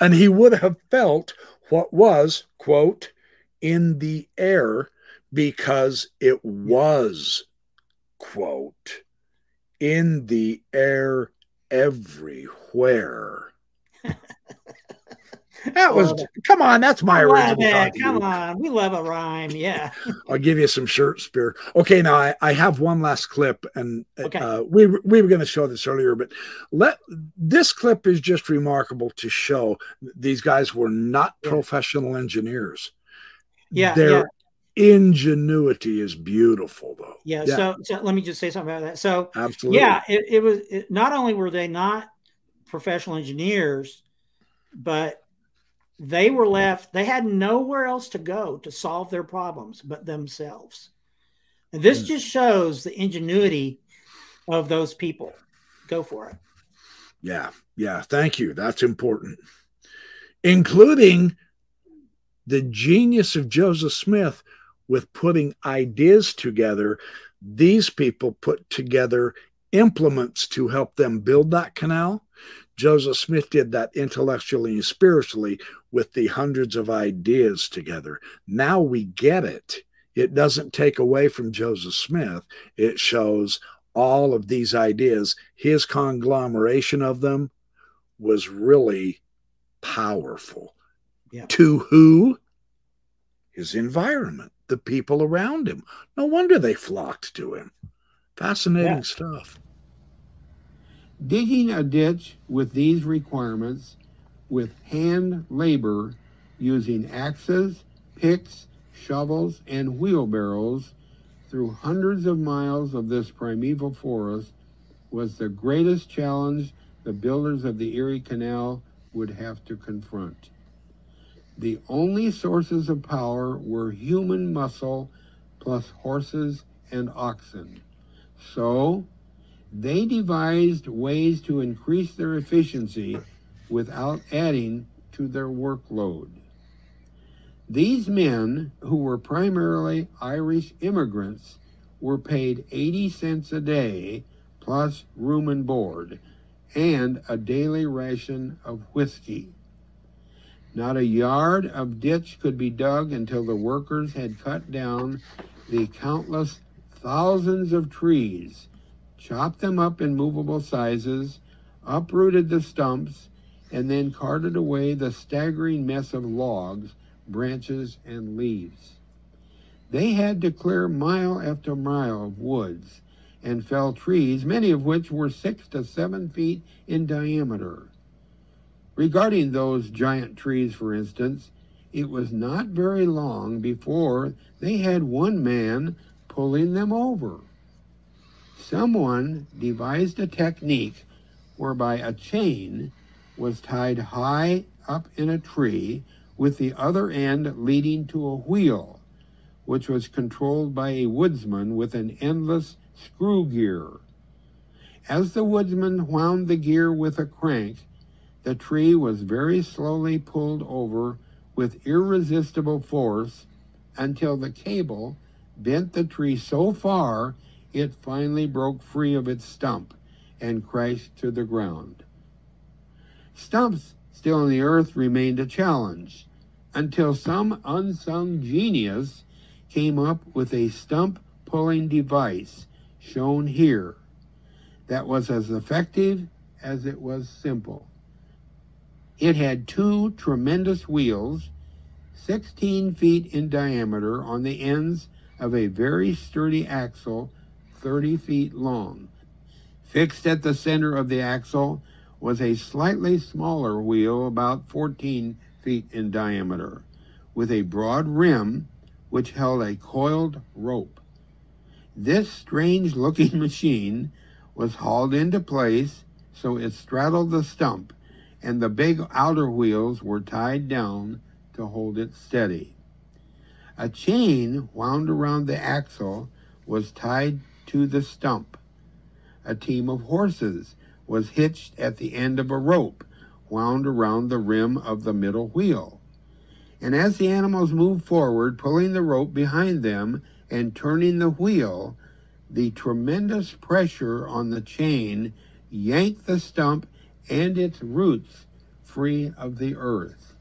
and he would have felt what was quote in the air because it was quote in the air everywhere. That was come on, that's my original. Come on, we love a rhyme. Yeah. I'll give you some shirt spear. Okay, now I, I have one last clip, and okay. uh, we we were going to show this earlier, but let this clip is just remarkable to show these guys were not yeah. professional engineers. Yeah, their yeah ingenuity is beautiful though yeah, yeah, So, so let me just say something about that so absolutely yeah it, it was it, not only were they not professional engineers but they were left they had nowhere else to go to solve their problems but themselves and this mm. just shows the ingenuity of those people go for it yeah yeah thank you that's important including the genius of joseph smith with putting ideas together. These people put together implements to help them build that canal. Joseph Smith did that intellectually and spiritually with the hundreds of ideas together. Now we get it. It doesn't take away from Joseph Smith, it shows all of these ideas. His conglomeration of them was really powerful. Yeah. To who? His environment the people around him. No wonder they flocked to him. Fascinating yeah. stuff. Digging a ditch with these requirements with hand labor using axes, picks, shovels, and wheelbarrows through hundreds of miles of this primeval forest was the greatest challenge the builders of the Erie Canal would have to confront. The only sources of power were human muscle plus horses and oxen. So, they devised ways to increase their efficiency without adding to their workload. These men, who were primarily Irish immigrants, were paid 80 cents a day plus room and board and a daily ration of whiskey. Not a yard of ditch could be dug until the workers had cut down the countless thousands of trees, chopped them up in movable sizes, uprooted the stumps, and then carted away the staggering mess of logs, branches, and leaves. They had to clear mile after mile of woods and fell trees, many of which were six to seven feet in diameter. Regarding those giant trees, for instance, it was not very long before they had one man pulling them over. Someone devised a technique whereby a chain was tied high up in a tree with the other end leading to a wheel, which was controlled by a woodsman with an endless screw gear. As the woodsman wound the gear with a crank, the tree was very slowly pulled over with irresistible force until the cable bent the tree so far it finally broke free of its stump and crashed to the ground. Stumps still in the earth remained a challenge until some unsung genius came up with a stump pulling device shown here that was as effective as it was simple. It had two tremendous wheels, 16 feet in diameter, on the ends of a very sturdy axle, 30 feet long. Fixed at the center of the axle was a slightly smaller wheel, about 14 feet in diameter, with a broad rim which held a coiled rope. This strange looking machine was hauled into place so it straddled the stump and the big outer wheels were tied down to hold it steady. A chain wound around the axle was tied to the stump. A team of horses was hitched at the end of a rope wound around the rim of the middle wheel. And as the animals moved forward, pulling the rope behind them and turning the wheel, the tremendous pressure on the chain yanked the stump and its roots free of the earth.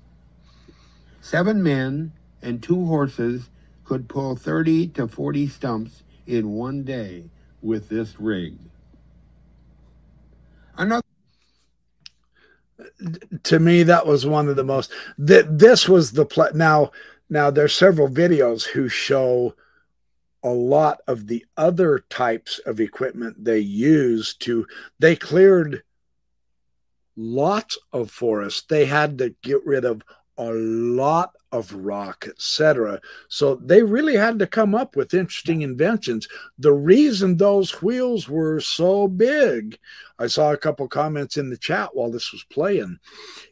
Seven men and two horses could pull 30 to 40 stumps in one day with this rig. Another to me that was one of the most that this was the pl- now now there's several videos who show a lot of the other types of equipment they used to they cleared lots of forest they had to get rid of a lot of rock etc so they really had to come up with interesting inventions. The reason those wheels were so big i saw a couple comments in the chat while this was playing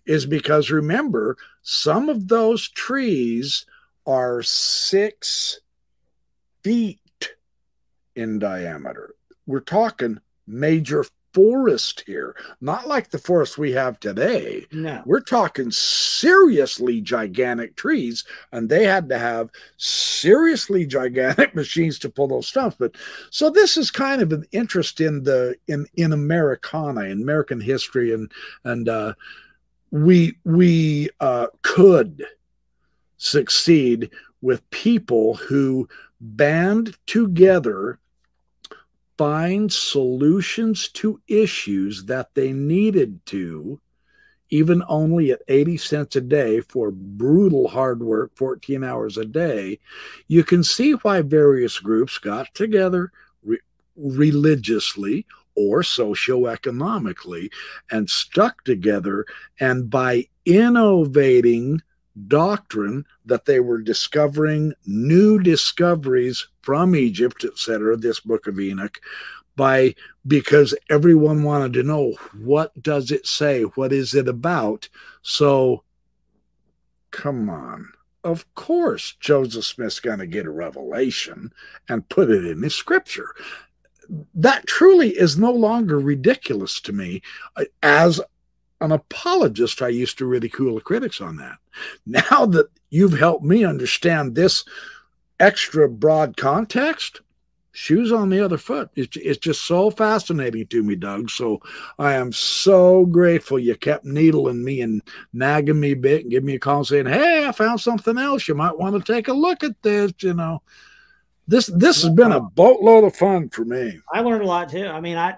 is because remember some of those trees are six feet in diameter. We're talking major forest here, not like the forest we have today. No. We're talking seriously gigantic trees, and they had to have seriously gigantic machines to pull those stumps. But so this is kind of an interest in the in in Americana, in American history, and and uh, we we uh, could succeed with people who band together find solutions to issues that they needed to, even only at 80 cents a day for brutal hard work, 14 hours a day, you can see why various groups got together re- religiously or socioeconomically and stuck together. And by innovating doctrine that they were discovering new discoveries from Egypt, etc., this book of Enoch, by because everyone wanted to know what does it say, what is it about. So come on. Of course, Joseph Smith's going to get a revelation and put it in his scripture. That truly is no longer ridiculous to me uh, as an apologist, I used to ridicule the critics on that. Now that you've helped me understand this extra broad context, shoes on the other foot. It's, it's just so fascinating to me, Doug. So I am so grateful you kept needling me and nagging me a bit and giving me a call saying, Hey, I found something else. You might want to take a look at this, you know. This this has been a boatload of fun for me. I learned a lot too. I mean, I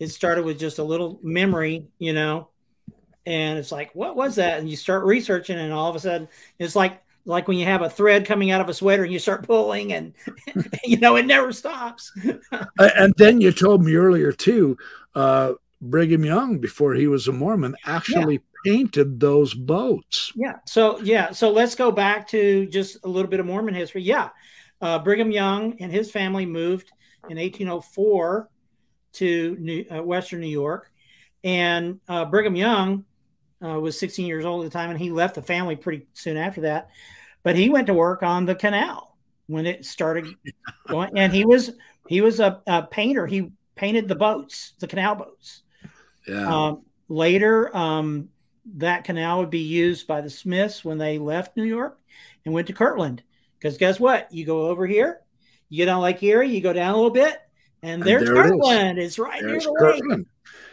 it started with just a little memory, you know, and it's like what was that? And you start researching and all of a sudden it's like like when you have a thread coming out of a sweater and you start pulling and you know it never stops. And then you told me earlier too uh brigham young before he was a mormon actually yeah. painted those boats. Yeah so yeah so let's go back to just a little bit of mormon history. Yeah uh, brigham young and his family moved in 1804 to new, uh, western new york and uh, brigham young uh, was 16 years old at the time, and he left the family pretty soon after that. But he went to work on the canal when it started going, and he was he was a, a painter. He painted the boats, the canal boats. Yeah. Um, later, um, that canal would be used by the Smiths when they left New York and went to Kirtland. Because guess what? You go over here, you get on Lake Erie, you go down a little bit, and, and there's there Kirtland. It is. It's right there's near the Kirtland. lake.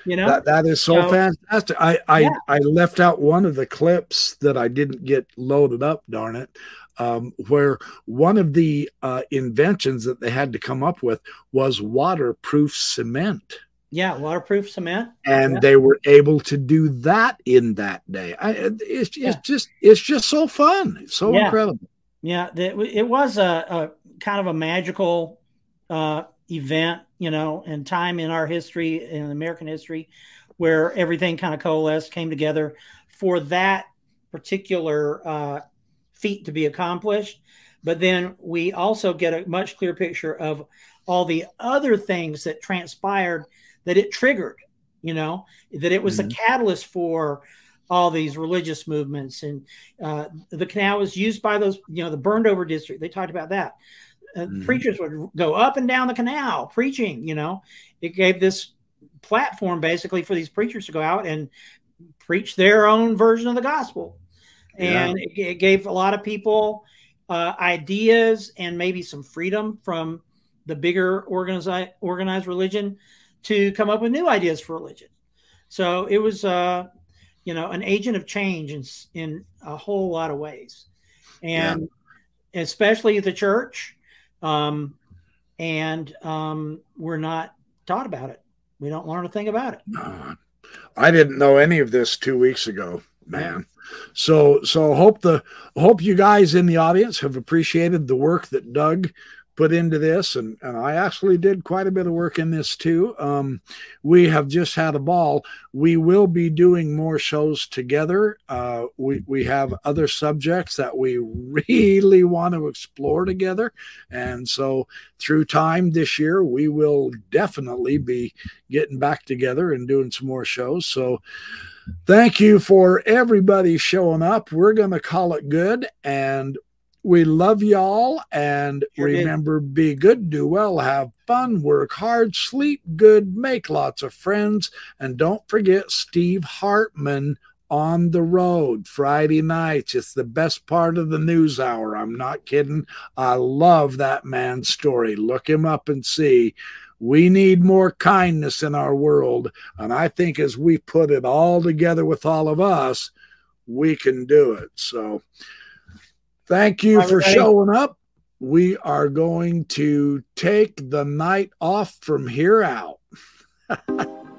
You know, that, that is so, so fantastic. I I, yeah. I left out one of the clips that I didn't get loaded up. Darn it. Um, where one of the uh, inventions that they had to come up with was waterproof cement. Yeah, waterproof cement. And yeah. they were able to do that in that day. I, it's, it's yeah. just it's just so fun. It's so yeah. incredible. Yeah, it was a, a, kind of a magical uh, event, you know, and time in our history, in American history, where everything kind of coalesced, came together for that particular uh, feat to be accomplished. But then we also get a much clearer picture of all the other things that transpired that it triggered. you know, that it was Mhm. a catalyst for all these religious movements. And uh, the canal was used by those, you know, the burned over district. They talked about that. Mhm. Preachers would go up and down the canal preaching, you know, it gave this platform basically for these preachers to go out and preach their own version of the gospel. And it, it gave a lot of people uh, ideas and maybe some freedom from the bigger organized organized religion to come up with new ideas for religion. So it was, uh, you know, an agent of change in in a whole lot of ways, and especially the church. Um, and um, we're not taught about it. We don't learn a thing about it. I didn't know any of this two weeks ago, man. So so hope the hope you guys in the audience have appreciated the work that Doug put into this and and I actually did quite a bit of work in this too. Um, we have just had a ball. We will be doing more shows together. Uh, we we have other subjects that we really want to explore together, and so through time this year we will definitely be getting back together and doing some more shows. So thank you for everybody showing up. We're going to call it good and we love y'all and remember be good, do well, have fun, work hard, sleep good, make lots of friends and don't forget Steve Hartman on the road Friday nights. It's the best part of the news hour. I'm not kidding. I love that man's story. Look him up and see. We need more kindness in our world. And I think as we put it all together with all of us, we can do it. So thank you for showing up. We are going to take the night off from here out.